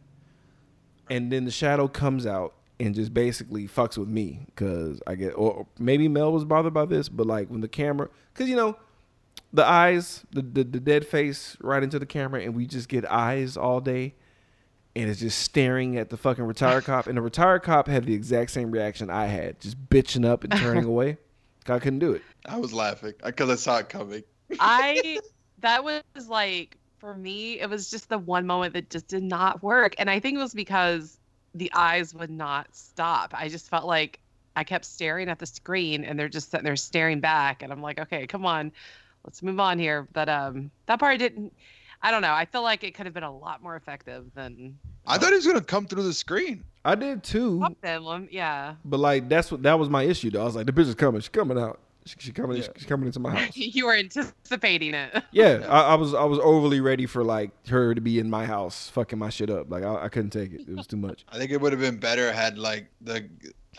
and then the shadow comes out and just basically fucks with me because I get, or maybe Mel was bothered by this, but like when the camera, because you know, the eyes, the, the the dead face right into the camera, and we just get eyes all day, and it's just staring at the fucking retired cop, and the retired cop had the exact same reaction I had, just bitching up and turning away. I couldn't do it. I was laughing because I saw it coming. I that was like for me, it was just the one moment that just did not work. And I think it was because the eyes would not stop. I just felt like I kept staring at the screen and they're just sitting there staring back. And I'm like, okay, come on, let's move on here. But um that part didn't I don't know. I feel like it could have been a lot more effective than I thought he was gonna come through the screen. I did too, Pop um, Yeah. but like that's what that was my issue though. I was like, the bitch is coming, she's coming out, she, she coming, Yeah. she's coming into my house. you were anticipating it. Yeah, I, I was I was overly ready for like her to be in my house, fucking my shit up. Like I, I couldn't take it. It was too much. I think it would have been better had like the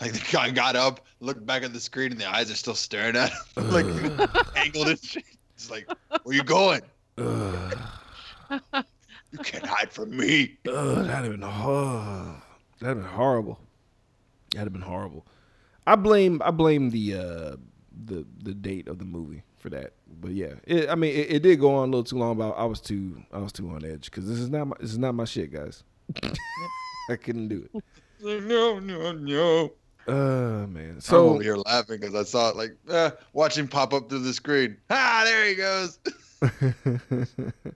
like the guy got up, looked back at the screen, and the eyes are still staring at him, like angled and shit. It's like, where you going? You can't hide from me. ugh, that'd have been oh, that'd have been horrible. That'd have been horrible. I blame I blame the uh the the date of the movie for that. But yeah, it, I mean it, it did go on a little too long. But I was too I was too on edge because this is not my, this is not my shit, guys. I couldn't do it. No, no, no. Uh man. So I'm over here laughing because I saw it like eh, watch him pop up through the screen. Ah, there he goes.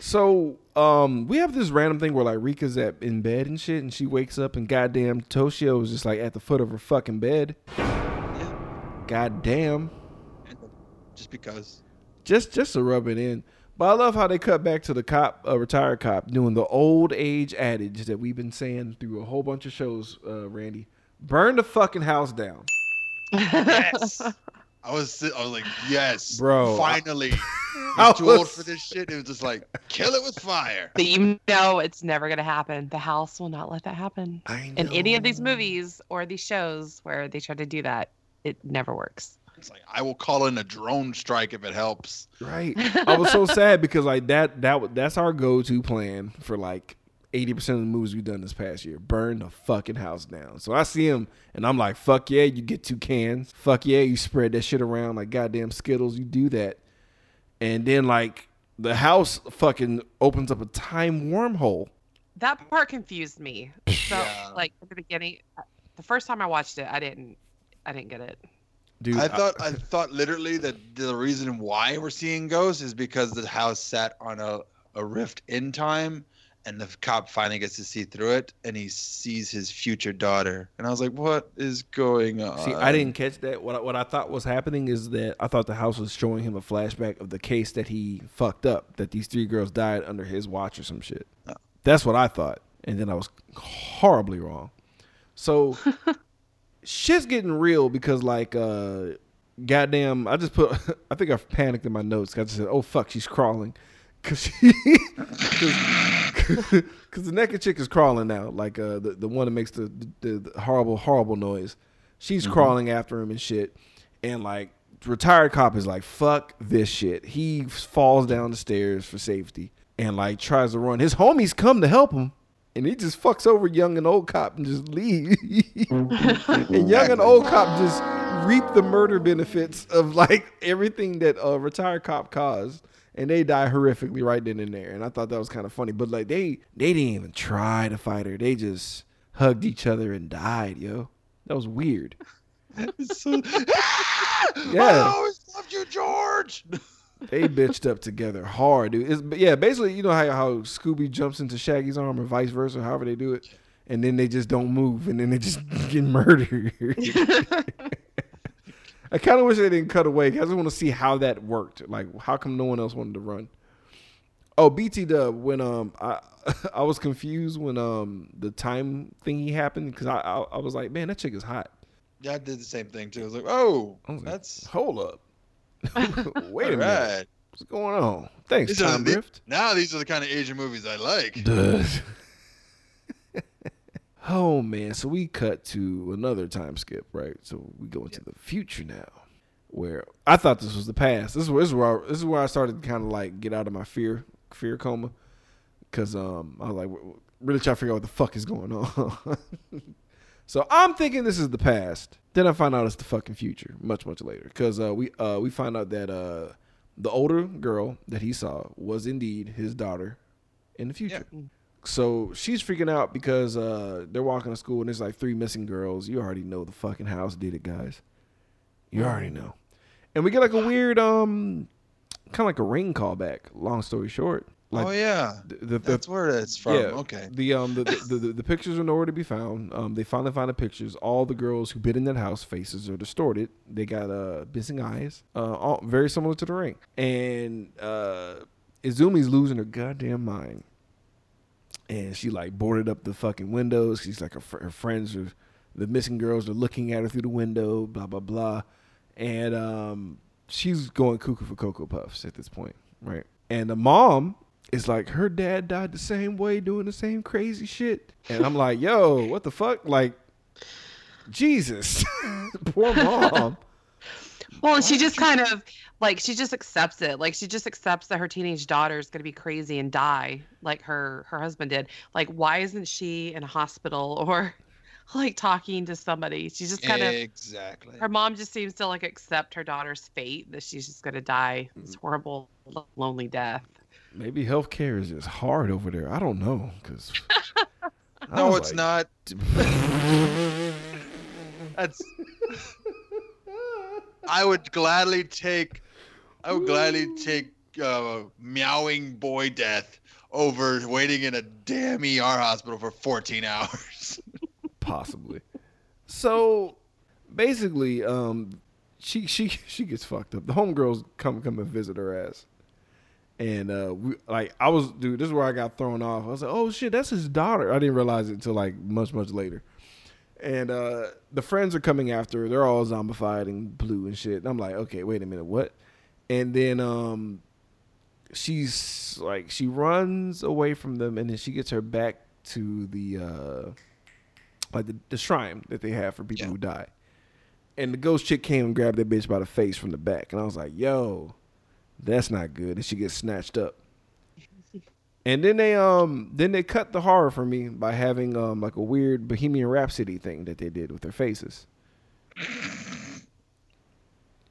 so um we have this random thing where like Rika's at in bed and shit and she wakes up and goddamn Toshio is just like at the foot of her fucking bed. yeah, Goddamn. just because. Just just to rub it in. But I love how they cut back to the cop, a retired cop, doing the old age adage that we've been saying through a whole bunch of shows, uh, Randy. Burn the fucking house down. Yes. I was I was like, yes, Bro, Finally, I he's too old for this shit. It was just like, kill it with fire. But you know it's never going to happen. The house will not let that happen. I In any of these movies or these shows where they try to do that, it never works. It's like I will call in a drone strike if it helps. Right. I was so sad because like that that that's our go to plan for like eighty percent of the movies we've done this past year. Burn the fucking house down. So I see him and I'm like, fuck yeah, you get two cans. Fuck yeah, you spread that shit around like goddamn Skittles. You do that, and then like the house fucking opens up a time wormhole. That part confused me. So Yeah. like at the beginning, uh, the first time I watched it, I didn't, I didn't get it. Dude, I thought I thought literally that the reason why we're seeing ghosts is because the house sat on a, a rift in time and the cop finally gets to see through it and he sees his future daughter. And I was like, what is going on? See, I didn't catch that. What I, what I thought was happening is that I thought the house was showing him a flashback of the case that he fucked up, that these three girls died under his watch or some shit. Oh. That's what I thought, and then I was horribly wrong. So shit's getting real because like uh goddamn I just put I think I panicked in my notes I just said, "Oh fuck, she's crawling." Cuz she cuz the naked chick is crawling now, like uh the, the one that makes the, the, the horrible horrible noise. She's crawling after him and shit. And like retired cop is like, "Fuck this shit." He falls down the stairs for safety and like tries to run. His homies come to help him. And he just fucks over young and old cop and just leave. and young and old cop just reap the murder benefits of like everything that a retired cop caused. And they die horrifically right then and there. And I thought that was kind of funny. But like they they didn't even try to fight her. They just hugged each other and died, yo. That was weird. So- Yeah. I always loved you, George. They bitched up together hard, dude. It's, but yeah, basically, you know how, how Scooby jumps into Shaggy's arm or vice versa, however they do it, and then they just don't move, and then they just get murdered. I kind of wish they didn't cut away. I just want to see how that worked. Like, how come no one else wanted to run? Oh, BT Dub. When um, I I was confused when um the time thingy happened because I, I I was like, man, that chick is hot. Yeah, I did the same thing too. I was like, oh, was like, that's hold up. Wait a minute. right. What's going on? Thanks, These Time the- Drift. Now these are the kind of Asian movies I like. Oh man, so we cut to another time skip, right? So we go into the future now, where I thought this was the past. This is where this is where I, this is where I started to kind of like get out of my fear fear coma, because um I was like, really trying to figure out what the fuck is going on. so I'm thinking this is the past. Then I find out it's the fucking future, much much later, because uh, we uh, we find out that uh, the older girl that he saw was indeed his daughter in the future. So she's freaking out because uh, they're walking to school and there's like three missing girls. You already know the fucking house did it, guys. You already know. And we get like a weird, um, kind of like a ring callback. Long story short, like oh yeah, the, the, the that's where it's from. yeah, Okay. The um the, the, the, the pictures are nowhere to be found. Um, they finally find the pictures. All the girls who've been in that house faces are distorted. They got uh missing eyes. Uh, all very similar to the ring. And uh, Izumi's losing her goddamn mind. And she like boarded up the fucking windows. She's like her, her friends are the missing girls are looking at her through the window. Blah blah blah. And um, she's going cuckoo for cocoa puffs at this point, right? And the mom is like, her dad died the same way, doing the same crazy shit. And I'm like, yo, what the fuck? Like, Jesus, poor mom. Well, and she just kind of like she just accepts it. Like she just accepts that her teenage daughter is going to be crazy and die like her her husband did. Like why isn't she in a hospital or like talking to somebody? She just kind of exactly. her mom just seems to like accept her daughter's fate that she's just going to die this Mm. horrible lonely death. Maybe healthcare is just hard over there. I don't know, cause I No, it's like, not. That's. I would gladly take. I would gladly take uh, meowing boy death over waiting in a damn ER hospital for 14 hours. possibly. So basically, um, she she she gets fucked up. The homegirls come come and visit her ass, and uh, we like I was dude. This is where I got thrown off. I was like, oh shit, that's his daughter. I didn't realize it until like much much later. And uh, the friends are coming after her. They're all zombified and blue and shit. And I'm like, okay, wait a minute, what? And then um, she's like, she runs away from them, and then she gets her back to the uh, like the, the shrine that they have for people Yeah. who die. And the ghost chick came and grabbed that bitch by the face from the back, and I was like, "Yo, that's not good." And she gets snatched up. And then they um then they cut the horror for me by having um like a weird Bohemian Rhapsody thing that they did with their faces.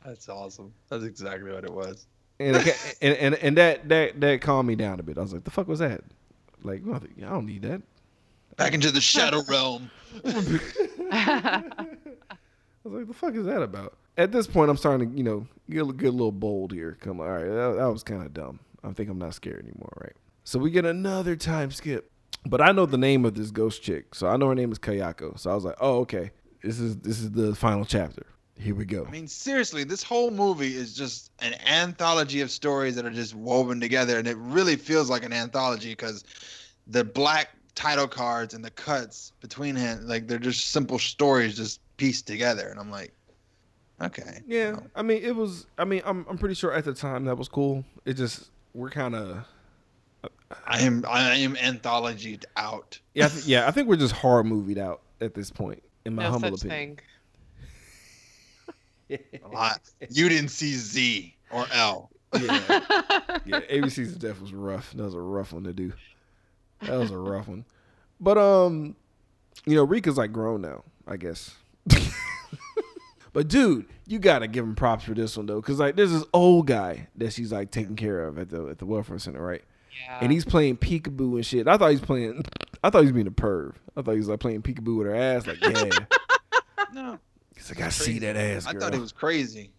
That's awesome. That's exactly what it was. And it and, and and that that that calmed me down a bit. I was like, "The fuck was that?" Like, well, I don't need that. Back into the shadow realm. I was like, the fuck is that about? At this point, I'm starting to, you know, get a, get a little bold here. Come on, all right, that, that was kind of dumb. I think I'm not scared anymore, right? So we get another time skip, but I know the name of this ghost chick, so I know her name is Kayako. So I was like, oh, okay, this is this is the final chapter. Here we go. I mean, seriously, this whole movie is just an anthology of stories that are just woven together, and it really feels like an anthology because the black title cards and the cuts between him, like they're just simple stories just pieced together, and I'm like, okay, Yeah, I mean, it was. I mean, I'm I'm pretty sure at the time that was cool. It just we're kind of uh, I am I am anthologied out. yeah I th- yeah. I think we're just horror movied out at this point, in my no humble such opinion. thing. A lot. You didn't see Z or L. Yeah. yeah, ABC's death was rough. That was a rough one to do. That was a rough one. But um, you know, Rika's like grown now, I guess. but dude, you gotta give him props for this one though, because like there's this old guy that she's like taking care of at the at the welfare center, right? Yeah. And he's playing peekaboo and shit. I thought he was playing. I thought he was being a perv. I thought he was like playing peekaboo with her ass. Like, yeah, No, he's like, I see that ass. I thought it was crazy.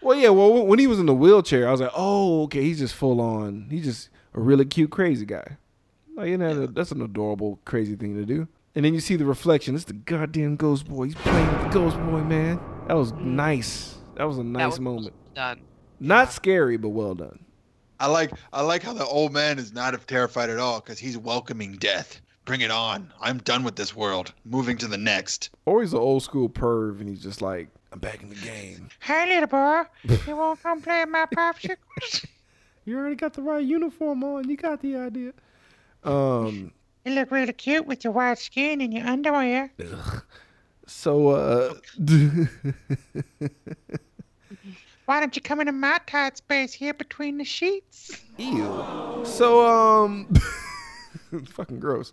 Well, yeah. Well, when he was in the wheelchair, I was like, oh, okay. He's just full on. He's just a really cute, crazy guy. Like, you know, that's an adorable, crazy thing to do. And then you see the reflection. It's the goddamn ghost boy. He's playing with the ghost boy, man. That was mm-hmm. nice. That was a nice was moment. done. Not scary, but well done. I like I like how the old man is not terrified at all because he's welcoming death. Bring it on. I'm done with this world. Moving to the next. Or he's an old school perv, and he's just like, I'm back in the game. Hey, little boy, you won't come play my popsicle? You already got the right uniform on. You got the idea. Um. You look really cute with your white skin and your underwear. Ugh. So, uh, Why don't you come into my tight space here between the sheets? ew. So, um, fucking gross.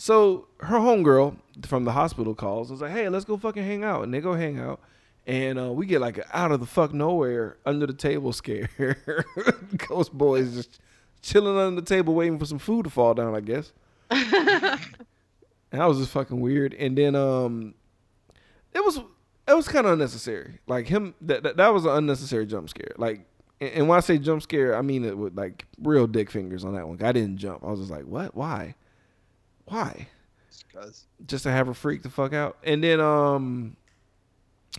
So her homegirl from the hospital calls. and was like, "Hey, let's go fucking hang out," and they go hang out. And uh, we get like out of the fuck nowhere under the table scare. Ghost boys just chilling under the table waiting for some food to fall down, I guess. And that was just fucking weird. And then um, it was it was kind of unnecessary. Like him, that, that that was an unnecessary jump scare. Like, and, and when I say jump scare, I mean it with like real dick fingers on that one. I didn't jump. I was just like, what? Why? Why? Because Just to have her freak the fuck out. And then um,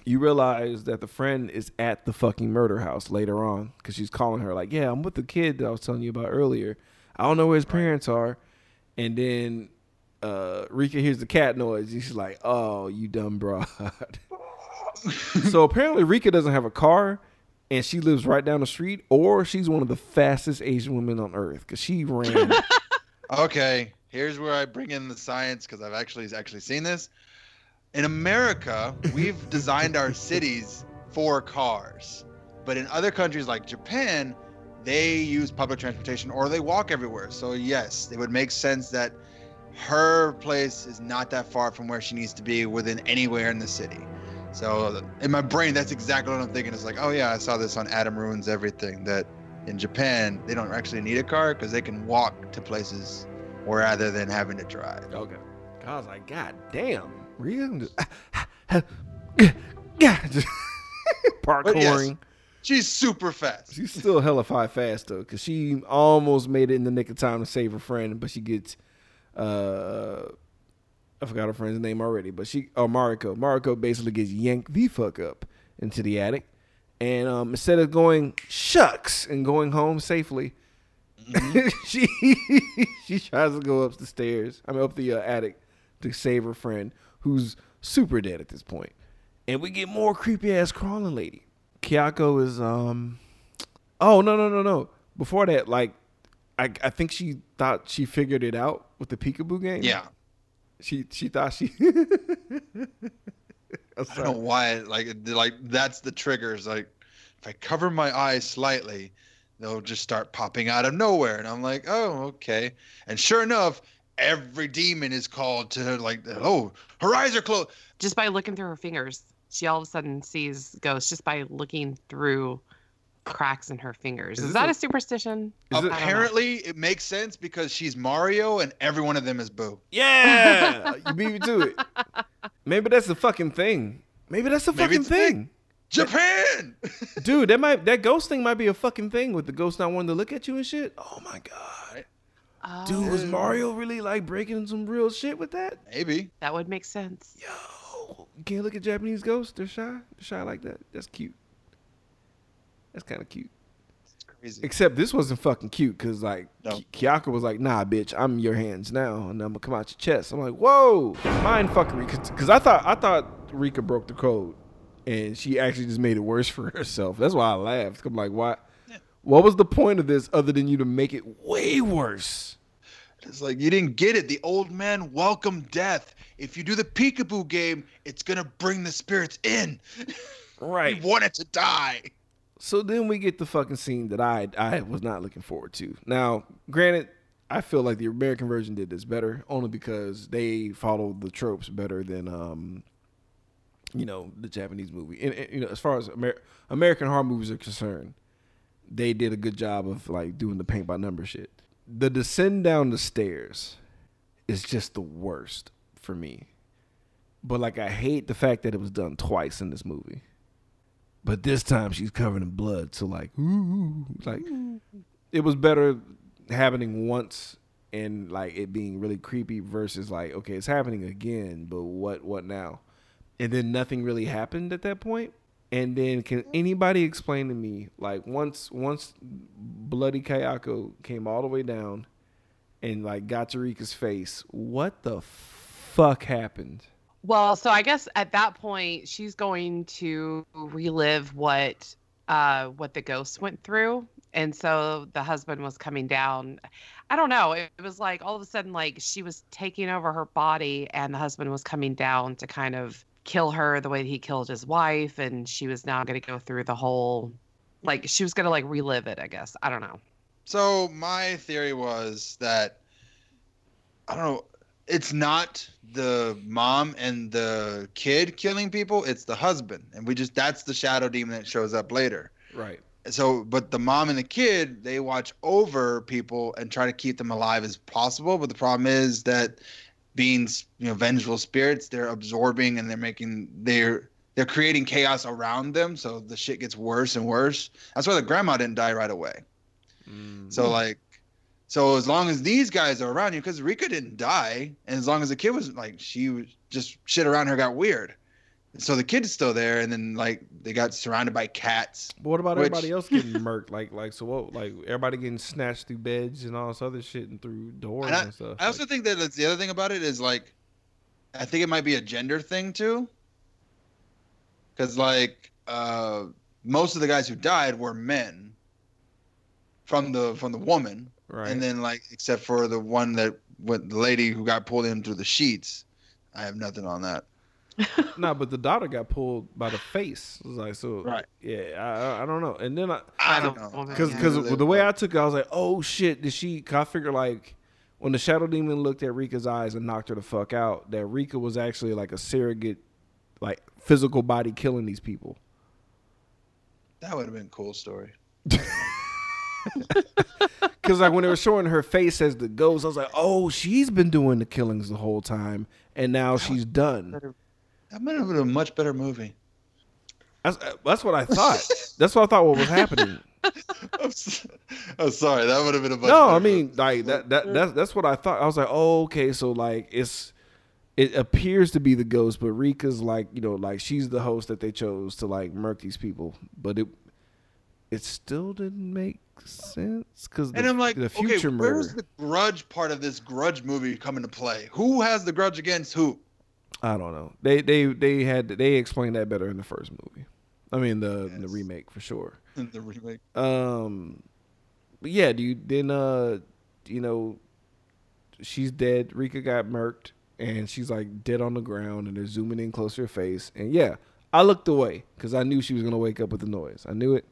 you realize that the friend is at the fucking murder house later on because she's calling her like, yeah, I'm with the kid that I was telling you about earlier. I don't know where his parents are. And then uh, Rika hears the cat noise. And she's like, oh, you dumb broad. so apparently Rika doesn't have a car and she lives right down the street or she's one of the fastest Asian women on earth because she ran. Okay, here's where I bring in the science because I've actually actually seen this. In America, we've designed our cities for cars, but in other countries like Japan, they use public transportation or they walk everywhere. So yes, it would make sense that her place is not that far from where she needs to be within anywhere in the city. So in my brain, that's exactly what I'm thinking. It's like, oh yeah, I saw this on Adam Ruins Everything that in Japan they don't actually need a car because they can walk to places rather than having to drive. Okay. I was like, God damn. Rika just, just parkouring. She's super fast. She's still hella five fast though, because she almost made it in the nick of time to save her friend, but she gets uh I forgot her friend's name already, but she oh Mariko. Mariko basically gets yanked the fuck up into the attic. And um instead of going shucks and going home safely, she she tries to go up the stairs. I mean up the uh, attic to save her friend who's super dead at this point. And we get more creepy ass crawling lady. Kayako is um Oh no no no no. Before that, like I I think she thought she figured it out with the peekaboo game. Yeah. She she thought she I don't know why. Like, like that's the triggers. Like, if I cover my eyes slightly, they'll just start popping out of nowhere, and I'm like, oh, okay. And sure enough, every demon is called to like, oh, her eyes are closed. just by looking through her fingers, she all of a sudden sees ghosts just by looking through cracks in her fingers. Is Is, that a- a, superstition? Is oh, it- I don't know. Apparently, it makes sense because she's Mario, and every one of them is Boo. Yeah, uh, you beat me to it. Maybe that's the fucking thing. Maybe that's the Maybe fucking it's a thing. thing. Japan. Dude, that might that ghost thing might be a fucking thing with the ghost not wanting to look at you and shit. Oh my god. Dude, was Oh, Mario really like breaking some real shit with that? Maybe. That would make sense. Yo, you can't look at Japanese ghosts. They're shy. They're shy like that. That's cute. That's kind of cute. It's crazy. Except this wasn't fucking cute because like No. Ki- Kayako was like, "Nah, bitch, I'm in your hands now, and I'm gonna come out your chest." I'm like, "Whoa, mind fuckery," because I thought I thought Rika broke the code, and she actually just made it worse for herself. That's why I laughed. I'm like, "Why? What was the point of this other than you to make it way worse?" It's like you didn't get it. The old man welcomed death. If you do the peekaboo game, it's gonna bring the spirits in. Right. You want it to die. So then we get the fucking scene that I I was not looking forward to. Now, granted, I feel like the American version did this better only because they followed the tropes better than um you know the Japanese movie. And, and, you know, as far as Amer- American horror movies are concerned, they did a good job of like doing the paint by number shit. The descend down the stairs is just the worst for me. But like I hate the fact that it was done twice in this movie. But this time she's covered in blood, so like, ooh, like it was better happening once and like it being really creepy versus like, okay, it's happening again, but what what now? And then nothing really happened at that point. And then can anybody explain to me like once once bloody Kayako came all the way down and like got to Rika's face, what the fuck happened? Well, so I guess at that point she's going to relive what uh what the ghost went through. And so the husband was coming down. I don't know. It, it was like all of a sudden like she was taking over her body and the husband was coming down to kind of kill her the way he killed his wife and she was now going to go through the whole like she was going to like relive it, I guess. I don't know. So my theory was that I don't know. it's not the mom and the kid killing people; it's the husband, and we just that's the shadow demon that shows up later. Right. So, but the mom and the kid they watch over people and try to keep them alive as possible. But the problem is that being you know vengeful spirits, they're absorbing and they're making they're they're creating chaos around them, so the shit gets worse and worse. That's why the grandma didn't die right away. Mm. So like, so as long as these guys are around you, because Rika didn't die, and as long as the kid was like, she was just shit around her got weird. So the kid's still there, and then like they got surrounded by cats. But what about Which- everybody else getting murked? Like, like so what? Like everybody getting snatched through beds and all this other shit and through doors And and, stuff. I also think that that's the other thing about it is like, I think it might be a gender thing too. Because like, uh, most of the guys who died were men. From the from the woman, right. and then like except for the one that went the lady who got pulled in through the sheets, I have nothing on that. no, but the daughter got pulled by the face. It was like so. Right. Yeah, I, I, I don't know. And then I, I don't don't know. know because Yeah. because the way I took it, I was like, oh shit, did she? Cause I figured like when the shadow demon looked at Rika's eyes and knocked her the fuck out, that Rika was actually like a surrogate, like physical body killing these people. that would have been a cool story. Because like when they were showing her face as the ghost, I was like, oh, she's been doing the killings the whole time, and now she's done. That might have been a much better movie. That's, that's what I thought. That's what I thought. What was happening? I'm, s- I'm sorry, that would have been a much no, better I mean movie. like that. That that's that's what I thought. I was like, oh, okay. So like it's it appears to be the ghost, but Rika's like you know like she's the host that they chose to like murk these people, but it it still didn't make sense because And I'm like, the future okay, murder. where's the grudge part of this grudge movie come into play? Who has the grudge against who? I don't know. They they they had they explained that better in the first movie. I mean the the remake for sure. in the remake? Um, but yeah, dude. Then uh, you know, she's dead. Rika got murked, and she's like dead on the ground, and they're zooming in close to her face. And yeah, I looked away because I knew she was gonna wake up with the noise. I knew it,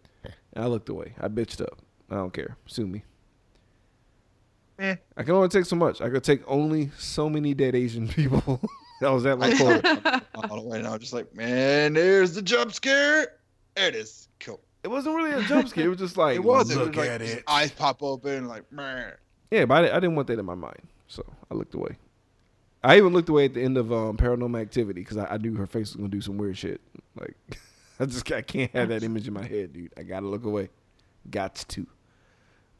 I looked away. I bitched up. I don't care. Sue me. Eh. I can only take so much. I could take only so many dead Asian people. That was that like quota. All the way now, just like, man, there's the jump scare. There it is. Cool. It wasn't really a jump scare. It was just like it was. Look it was like at his it. eyes pop open, like, man. Yeah, but I, I didn't want that in my mind, so I looked away. I even looked away at the end of um, Paranormal Activity because I, I knew her face was gonna do some weird shit. Like, I just I can't have that image in my head, dude. I gotta look away. Got to.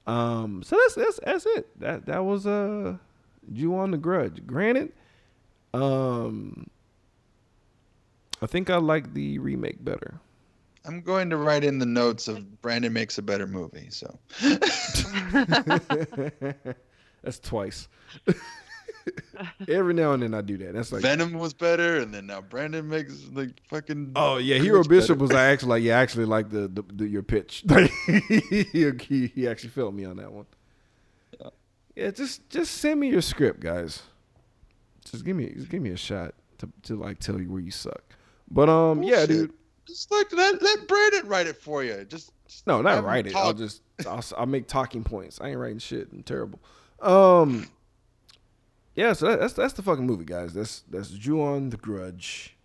Um, so that's that's that's it. That that was uh, Ju-on the Grudge. Granted, um, I think I like the remake better. I'm going to write in the notes of Brandon makes a better movie. So that's twice. Every now and then I do that. That's like Venom was better, and then now Brandon makes like fucking. Oh yeah, Hero Bishop better. was actually like yeah, I actually like the, the, the your pitch. Like, he, he he actually felt me on that one. Yeah, just just send me your script, guys. Just give me just give me a shot to to like tell you where you suck. But um yeah, dude. Just like let let Brandon write it for you. Just, just No, not write it. I'll just I'll, I'll make talking points. I ain't writing shit. I'm terrible. Um yeah, so that, that's that's the fucking movie, guys. That's that's Ju-on the Grudge.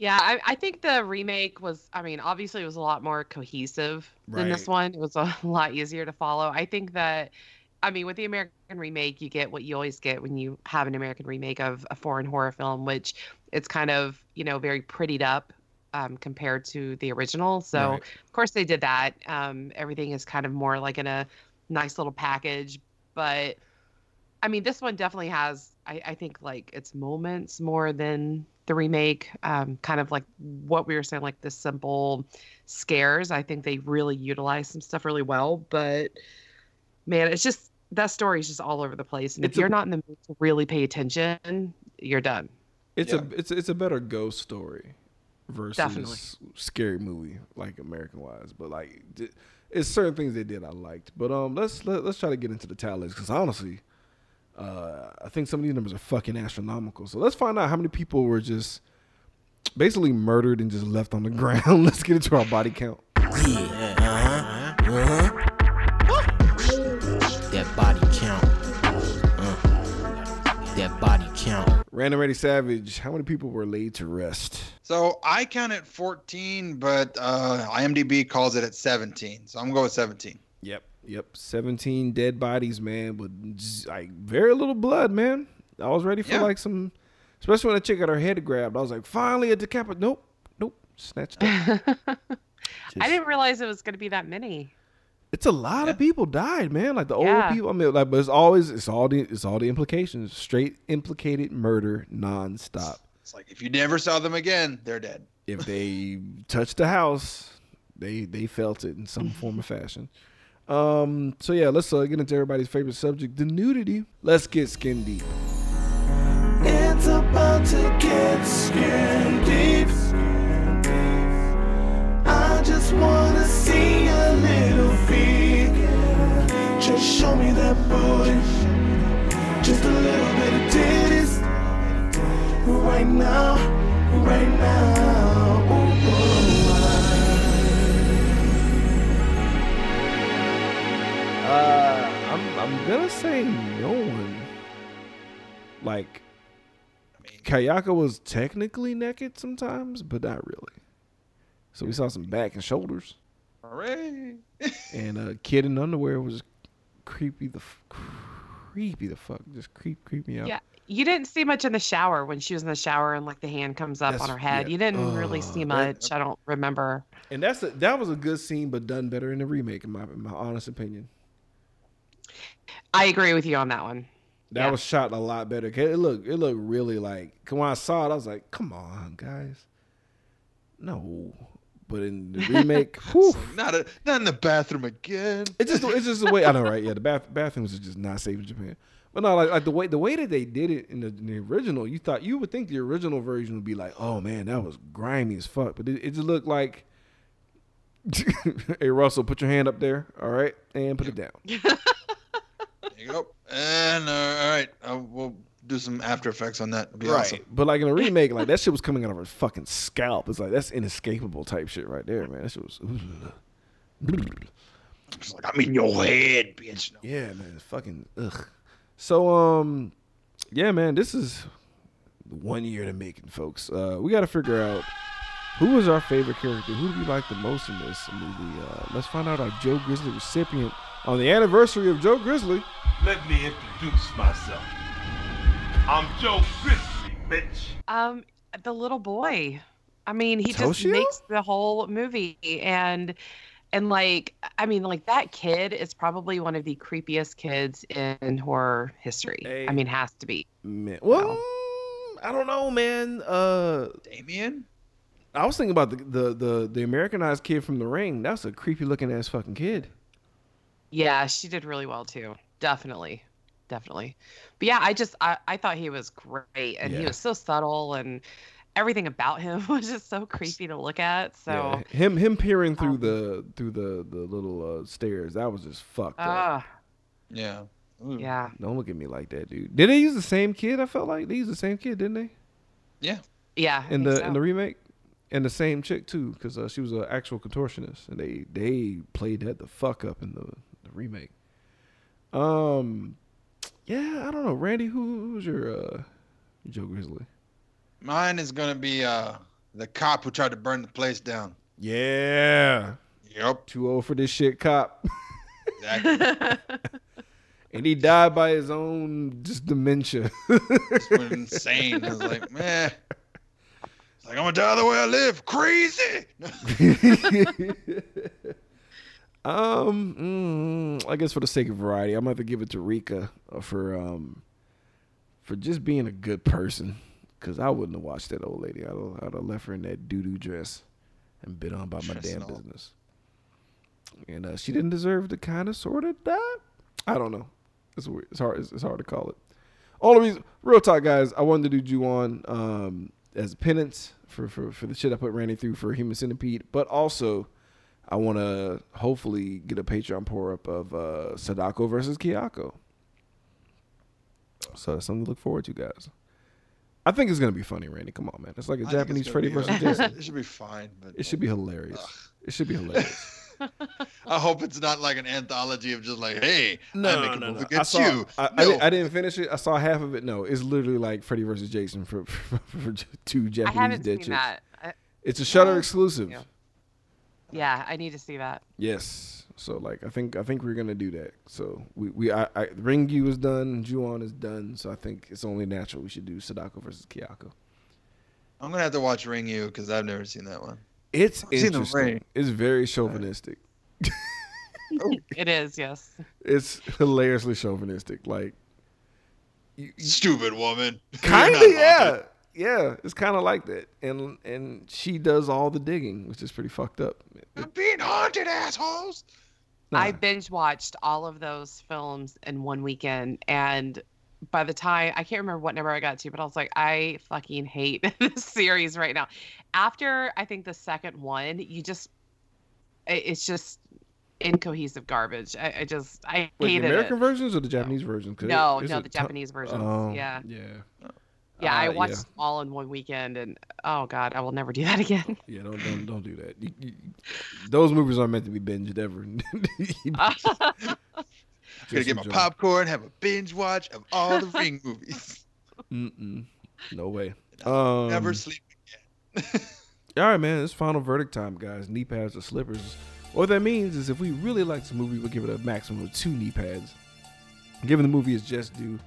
Yeah, I, I think the remake was, I mean, obviously it was a lot more cohesive than this one. It was a lot easier to follow. I think that, I mean, with the American remake, you get what you always get when you have an American remake of a foreign horror film, which it's kind of, you know, very prettied up um, compared to the original. So, Right. of course, they did that. Um, everything is kind of more like in a nice little package. But, I mean, this one definitely has, I, I think, like its moments more than the remake. Um, kind of like what we were saying, like the simple scares. I think they really utilize some stuff really well. But man, it's just that story is just all over the place. And It's if a- you're not in the mood to really pay attention, you're done. It's Yeah. a it's it's a better ghost story versus Definitely. scary movie like American wise. But like it's certain things they did I liked. But um let's let, let's try to get into the tallies because honestly, uh, I think some of these numbers are fucking astronomical. So let's find out how many people were just basically murdered and just left on the ground. let's get into our body count. Yeah, Random Ready Savage. How many people were laid to rest? So I count it 14, but uh, IMDb calls it at 17. So I'm going to go with 17. Yep. Yep. 17 dead bodies, man, with like very little blood, man. I was ready for Yeah. like some, especially when the chick got her head grabbed. I was like, finally a decapit. Nope. Nope. Snatched up. I didn't realize it was going to be that many. It's a lot of people died, man. Like the old people. I mean, like, but it's always it's all the it's all the implications. Straight implicated murder nonstop. It's like if you never saw them again, they're dead. If they touched the house, they they felt it in some form or fashion. Um. So yeah, let's uh, get into everybody's favorite subject, the nudity. Let's get skin deep. It's about to get skin deep. Just a little bit of titties. Right now, right now. Ooh, Uh, I'm I'm gonna say no one. Like, Kayako was technically naked sometimes, but not really. So we saw some back and shoulders, Hooray! and uh, kid in underwear was creepy. The f- creepy the fuck, just creep creep me out. Yeah. You didn't see much in the shower when she was in the shower and like the hand comes up That's- on her head. yeah. You didn't really see Uh, much. I don't remember. And that's a, that was a good scene, but done better in the remake, in my in my honest opinion. I agree with you on that one. That Yeah. was shot a lot better. 'Cause It looked it looked really like When I saw it, I was like, "Come on, guys, no." But in the remake, whew, Not a, not in the bathroom again. it's just it's just the way I know, right? Yeah, the bath bathrooms are just not safe in Japan. But no, like, like the way the way that they did it in the, in the original, you thought you would think the original version would be like, "Oh man, that was grimy as fuck," but it, it just looked like. hey Russell, put your hand up there, all right, and put it down. There you go. And uh, all right, uh, we'll do some After Effects on that. It'll be awesome. But like in a remake, like that shit was coming out of her fucking scalp. It's like that's inescapable type shit right there, man. That shit was. It's like I'm in your head, bitch. No. Yeah, man. Fucking ugh. So um, yeah, man. This is one year to making, folks. Uh, we got to figure out who was our favorite character. Who do we like the most in this movie? Uh, let's find out our Joe Grizzly recipient on the anniversary of Joe Grizzly. Let me introduce myself. I'm Joe Grizzly, bitch. Um, the little boy. I mean, he just Toshio? makes the whole movie, and and like, I mean, like that kid is probably one of the creepiest kids in horror history. Hey. I mean, has to be. Man, well, I don't know, man. Uh, Damien? I was thinking about the, the the the Americanized kid from The Ring. That's a creepy looking ass fucking kid. Yeah, she did really well too. Definitely, definitely. But yeah, I just I, I thought he was great, and he was so subtle, and everything about him was just so creepy to look at. So. Yeah. him him peering through Um, the through the the little uh, stairs. That was just fucked up. Ah, Yeah. Ooh. yeah, Don't look at me like that, dude. Did they use the same kid? I felt like they used the same kid, didn't they? Yeah. yeah. In think the in the remake, and the same chick too, because uh, she was an actual contortionist, and they they played that the fuck up in the, the remake. Um, yeah, I don't know, Randy. Who who's your uh, Joe Grizzly? Mine is gonna be uh the cop who tried to burn the place down. Yeah, Yep. too old for this shit, cop. Exactly. and he died by his own just dementia. Just went insane. I was like, man. It's like I'm gonna die the way I live. Crazy. um, mm, I guess for the sake of variety, I'm have to give it to Rika uh, for um for just being a good person. Cause I wouldn't have watched that old lady. I'd have, I'd have left her in that doo doo dress and been on about my damn business. And uh, she didn't deserve to kind of sort of die. I don't know. It's weird. It's hard. It's, it's hard to call it. Only reason, real talk, guys. I wanted to do Ju-on um, as penance for, for for the shit I put Randy through for Human Centipede, but also I want to hopefully get a Patreon pour up of uh, Sadako versus Kayako. So that's something to look forward to, guys. I think it's gonna be funny, Randy. Come on, man. It's like a I Japanese Freddy versus Jason. It should be fine. But It should be hilarious. It should be hilarious. I hope it's not like an anthology of just like, hey, I No, make a no, movie no. I against saw. you. I, I, No. didn't, I didn't finish it. I saw half of it. No, it's literally like Freddy versus Jason for for, for two I Japanese haven't dead seen that. I, It's a Shutter Well, exclusive. yeah. Yeah, I need to see that. Yes. So like I think I think we're gonna do that. So we we I, I Ringu is done, Ju-on is done. So I think it's only natural we should do Sadako versus Kayako. I'm gonna have to watch Ringu because I've never seen that one. It's I've seen the interesting. Ring. It's very chauvinistic. It is, yes. It's hilariously chauvinistic. Like you, you- Stupid woman. Kinda, yeah, haunted. Yeah. It's kind of like that, and and she does all the digging, which is pretty fucked up. I'm being haunted, assholes. I binge watched all of those films in one weekend, and by the time I can't remember what number I got to, but I was like, I fucking hate this series right now. After I think the second one, you just it's just incohesive garbage. I, I just I Wait, the American it. versions or the Japanese versions? 'Cause No, there's no, a the ton- Japanese versions. Oh, yeah, yeah, yeah. I Uh, watched yeah. them all in one weekend, and oh god, I will never do that again. Yeah, don't don't don't do that. You, you, those movies aren't meant to be binged ever. You Gonna get my popcorn, have a binge watch of all the Ring movies. Mm-mm. No way. Um, Never sleep again. All right, man. It's final verdict time, guys. Knee pads or slippers. What that means is if we really like this movie, we'll give it a maximum of two knee pads. Given the movie is just due.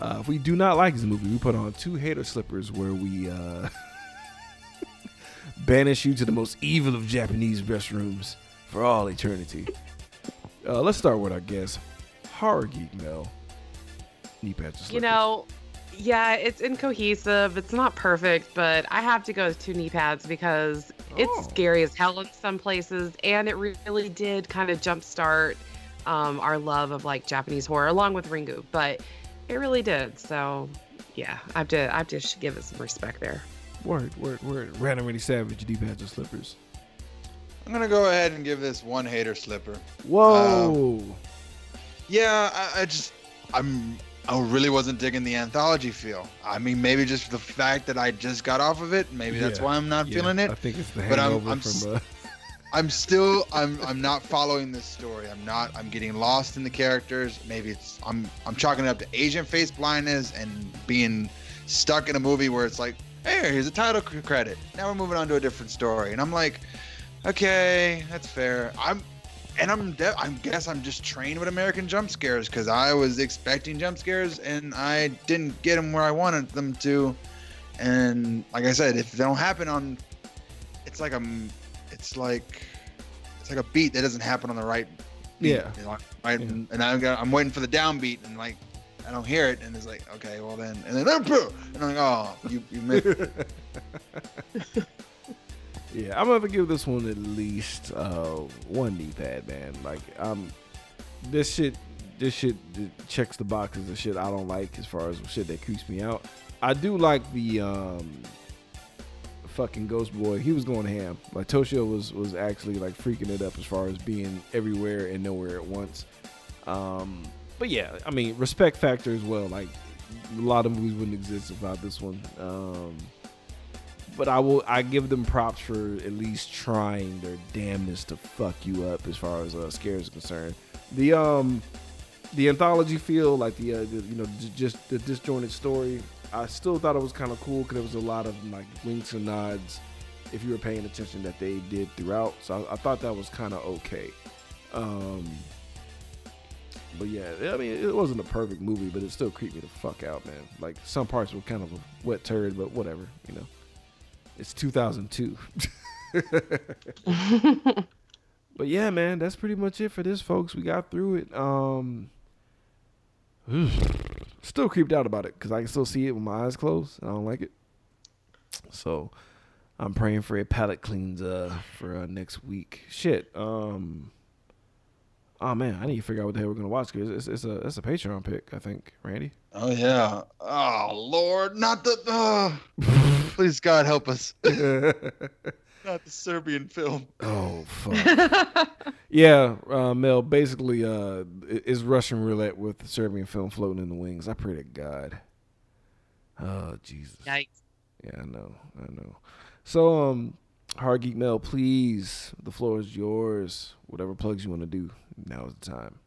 Uh, if we do not like this movie, we put on two hater slippers where we uh, banish you to the most evil of Japanese restrooms for all eternity. Uh, let's start with our guest, Horror Geek Mel. Knee pads. You know, yeah, it's incohesive. It's not perfect, but I have to go with two knee pads because it's Oh. scary as hell in some places, and it really did kind of jumpstart um, our love of like Japanese horror, along with Ringu. But it really did. So, yeah, I have to, I have to give it some respect there. Word, word, word. Random Randy Savage, D pads or slippers. I'm gonna go ahead and give this one hater slipper. Whoa. Yeah, I, I just I'm I really wasn't digging the anthology feel. I mean, maybe just the fact that I just got off of it. Maybe that's why I'm not Yeah, feeling it. I think it's the But I'm- hangover I'm from. Uh, I'm still I'm I'm not following this story. I'm not I'm getting lost in the characters. Maybe it's I'm I'm chalking it up to Asian face blindness and being stuck in a movie where it's like, hey, here's a title credit. Now we're moving on to a different story, and I'm like, okay, that's fair. I'm and I'm de- I guess I'm just trained with American jump scares because I was expecting jump scares and I didn't get them where I wanted them to. And like I said, if they don't happen on, it's like a, it's like, it's like a beat that doesn't happen on the right. Beat, Yeah. you know, right. Yeah. And, I'm, gonna- I'm waiting for the downbeat and like, I don't hear it and it's like, okay, well then, and then and I'm like, oh, you you missed. yeah, I'm gonna give this one at least uh, one knee pad, man. Like, um, this shit, this shit checks the boxes of shit I don't like as far as shit that creeps me out. I do like the um, fucking Ghost Boy. He was going ham. Like Toshio was was actually like freaking it up as far as being everywhere and nowhere at once. Um, but yeah, I mean, respect factor as well. Like a lot of movies wouldn't exist without this one. Um, but I will I give them props for at least trying their damnness to fuck you up as far as uh, scares are concerned. The um the anthology feel like the, uh, the you know j- just the disjointed story. I still thought it was kind of cool because there was a lot of like winks and nods if you were paying attention that they did throughout. So I, I thought that was kind of okay. Um, but yeah, I mean, it wasn't a perfect movie, but it still creeped me the fuck out, man. Like some parts were kind of a wet turd, but whatever, you know. It's 2002. but yeah, man, that's pretty much it for this, folks. We got through it. Um, still creeped out about it because I can still see it with my eyes closed. And I don't like it. So I'm praying for a palate cleans uh for uh, next week. Shit. Um. Oh man, I need to figure out what the hell we're gonna watch because it's, it's a it's a Patreon pick. I think Randy. Oh yeah. Oh Lord, not the. Uh, please God help us. Not the Serbian film. Oh fuck. yeah, uh, Mel. Basically, uh, is Russian roulette with the Serbian film floating in the wings. I pray to God. Oh Jesus. Yikes. Yeah, I know. I know. So, um, Horror Geek Mel, please. The floor is yours. Whatever plugs you want to do, now is the time.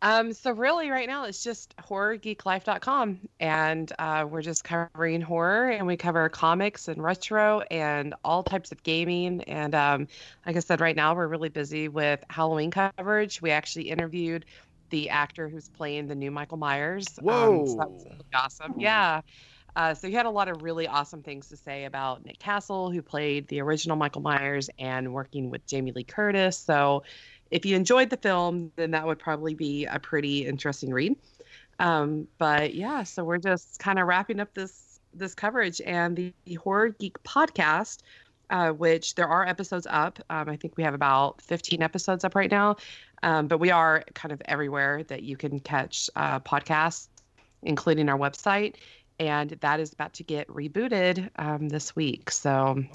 Um, so really, right now it's just horrorgeeklife.com, and uh, we're just covering horror, and we cover comics and retro and all types of gaming. And um, like I said, right now we're really busy with Halloween coverage. We actually interviewed the actor who's playing the new Michael Myers. Um, so that was Whoa. really awesome. Yeah. Uh, so he had a lot of really awesome things to say about Nick Castle, who played the original Michael Myers, and working with Jamie Lee Curtis. So if you enjoyed the film, then that would probably be a pretty interesting read. Um, but yeah, so we're just kind of wrapping up this this coverage and the, the Horror Geek podcast, uh, which there are episodes up. Um, I think we have about 15 episodes up right now, um, but we are kind of everywhere that you can catch uh, podcasts, including our website. And that is about to get rebooted um, this week. So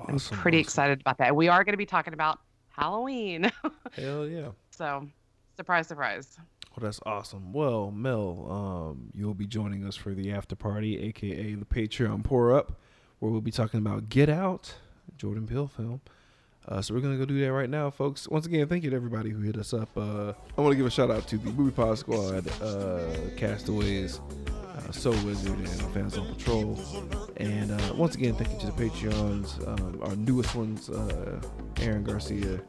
I'm pretty awesome. excited about that. We are going to be talking about Halloween. Hell yeah. So, surprise, surprise. Well, that's awesome. Well, Mel, um, you'll be joining us for the after party, aka the Patreon pour up, where we'll be talking about Get Out, Jordan Peele film. Uh, so we're gonna go do that right now, folks. Once again, thank you to everybody who hit us up. Uh, I want to give a shout out to the Movie Pod Squad, uh, Castaways, uh, So Wizard, and Fans on Patrol. And uh, once again, thank you to the Patreons, um, our newest ones, uh, Aaron Garcia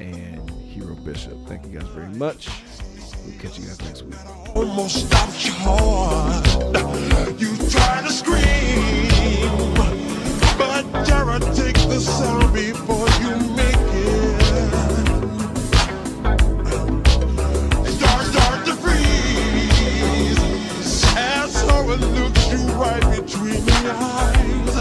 and Hero Bishop. Thank you guys very much. We'll catch you guys next week. almost stopped your heart. You try to scream, but Jared, take the sound before right between the eyes.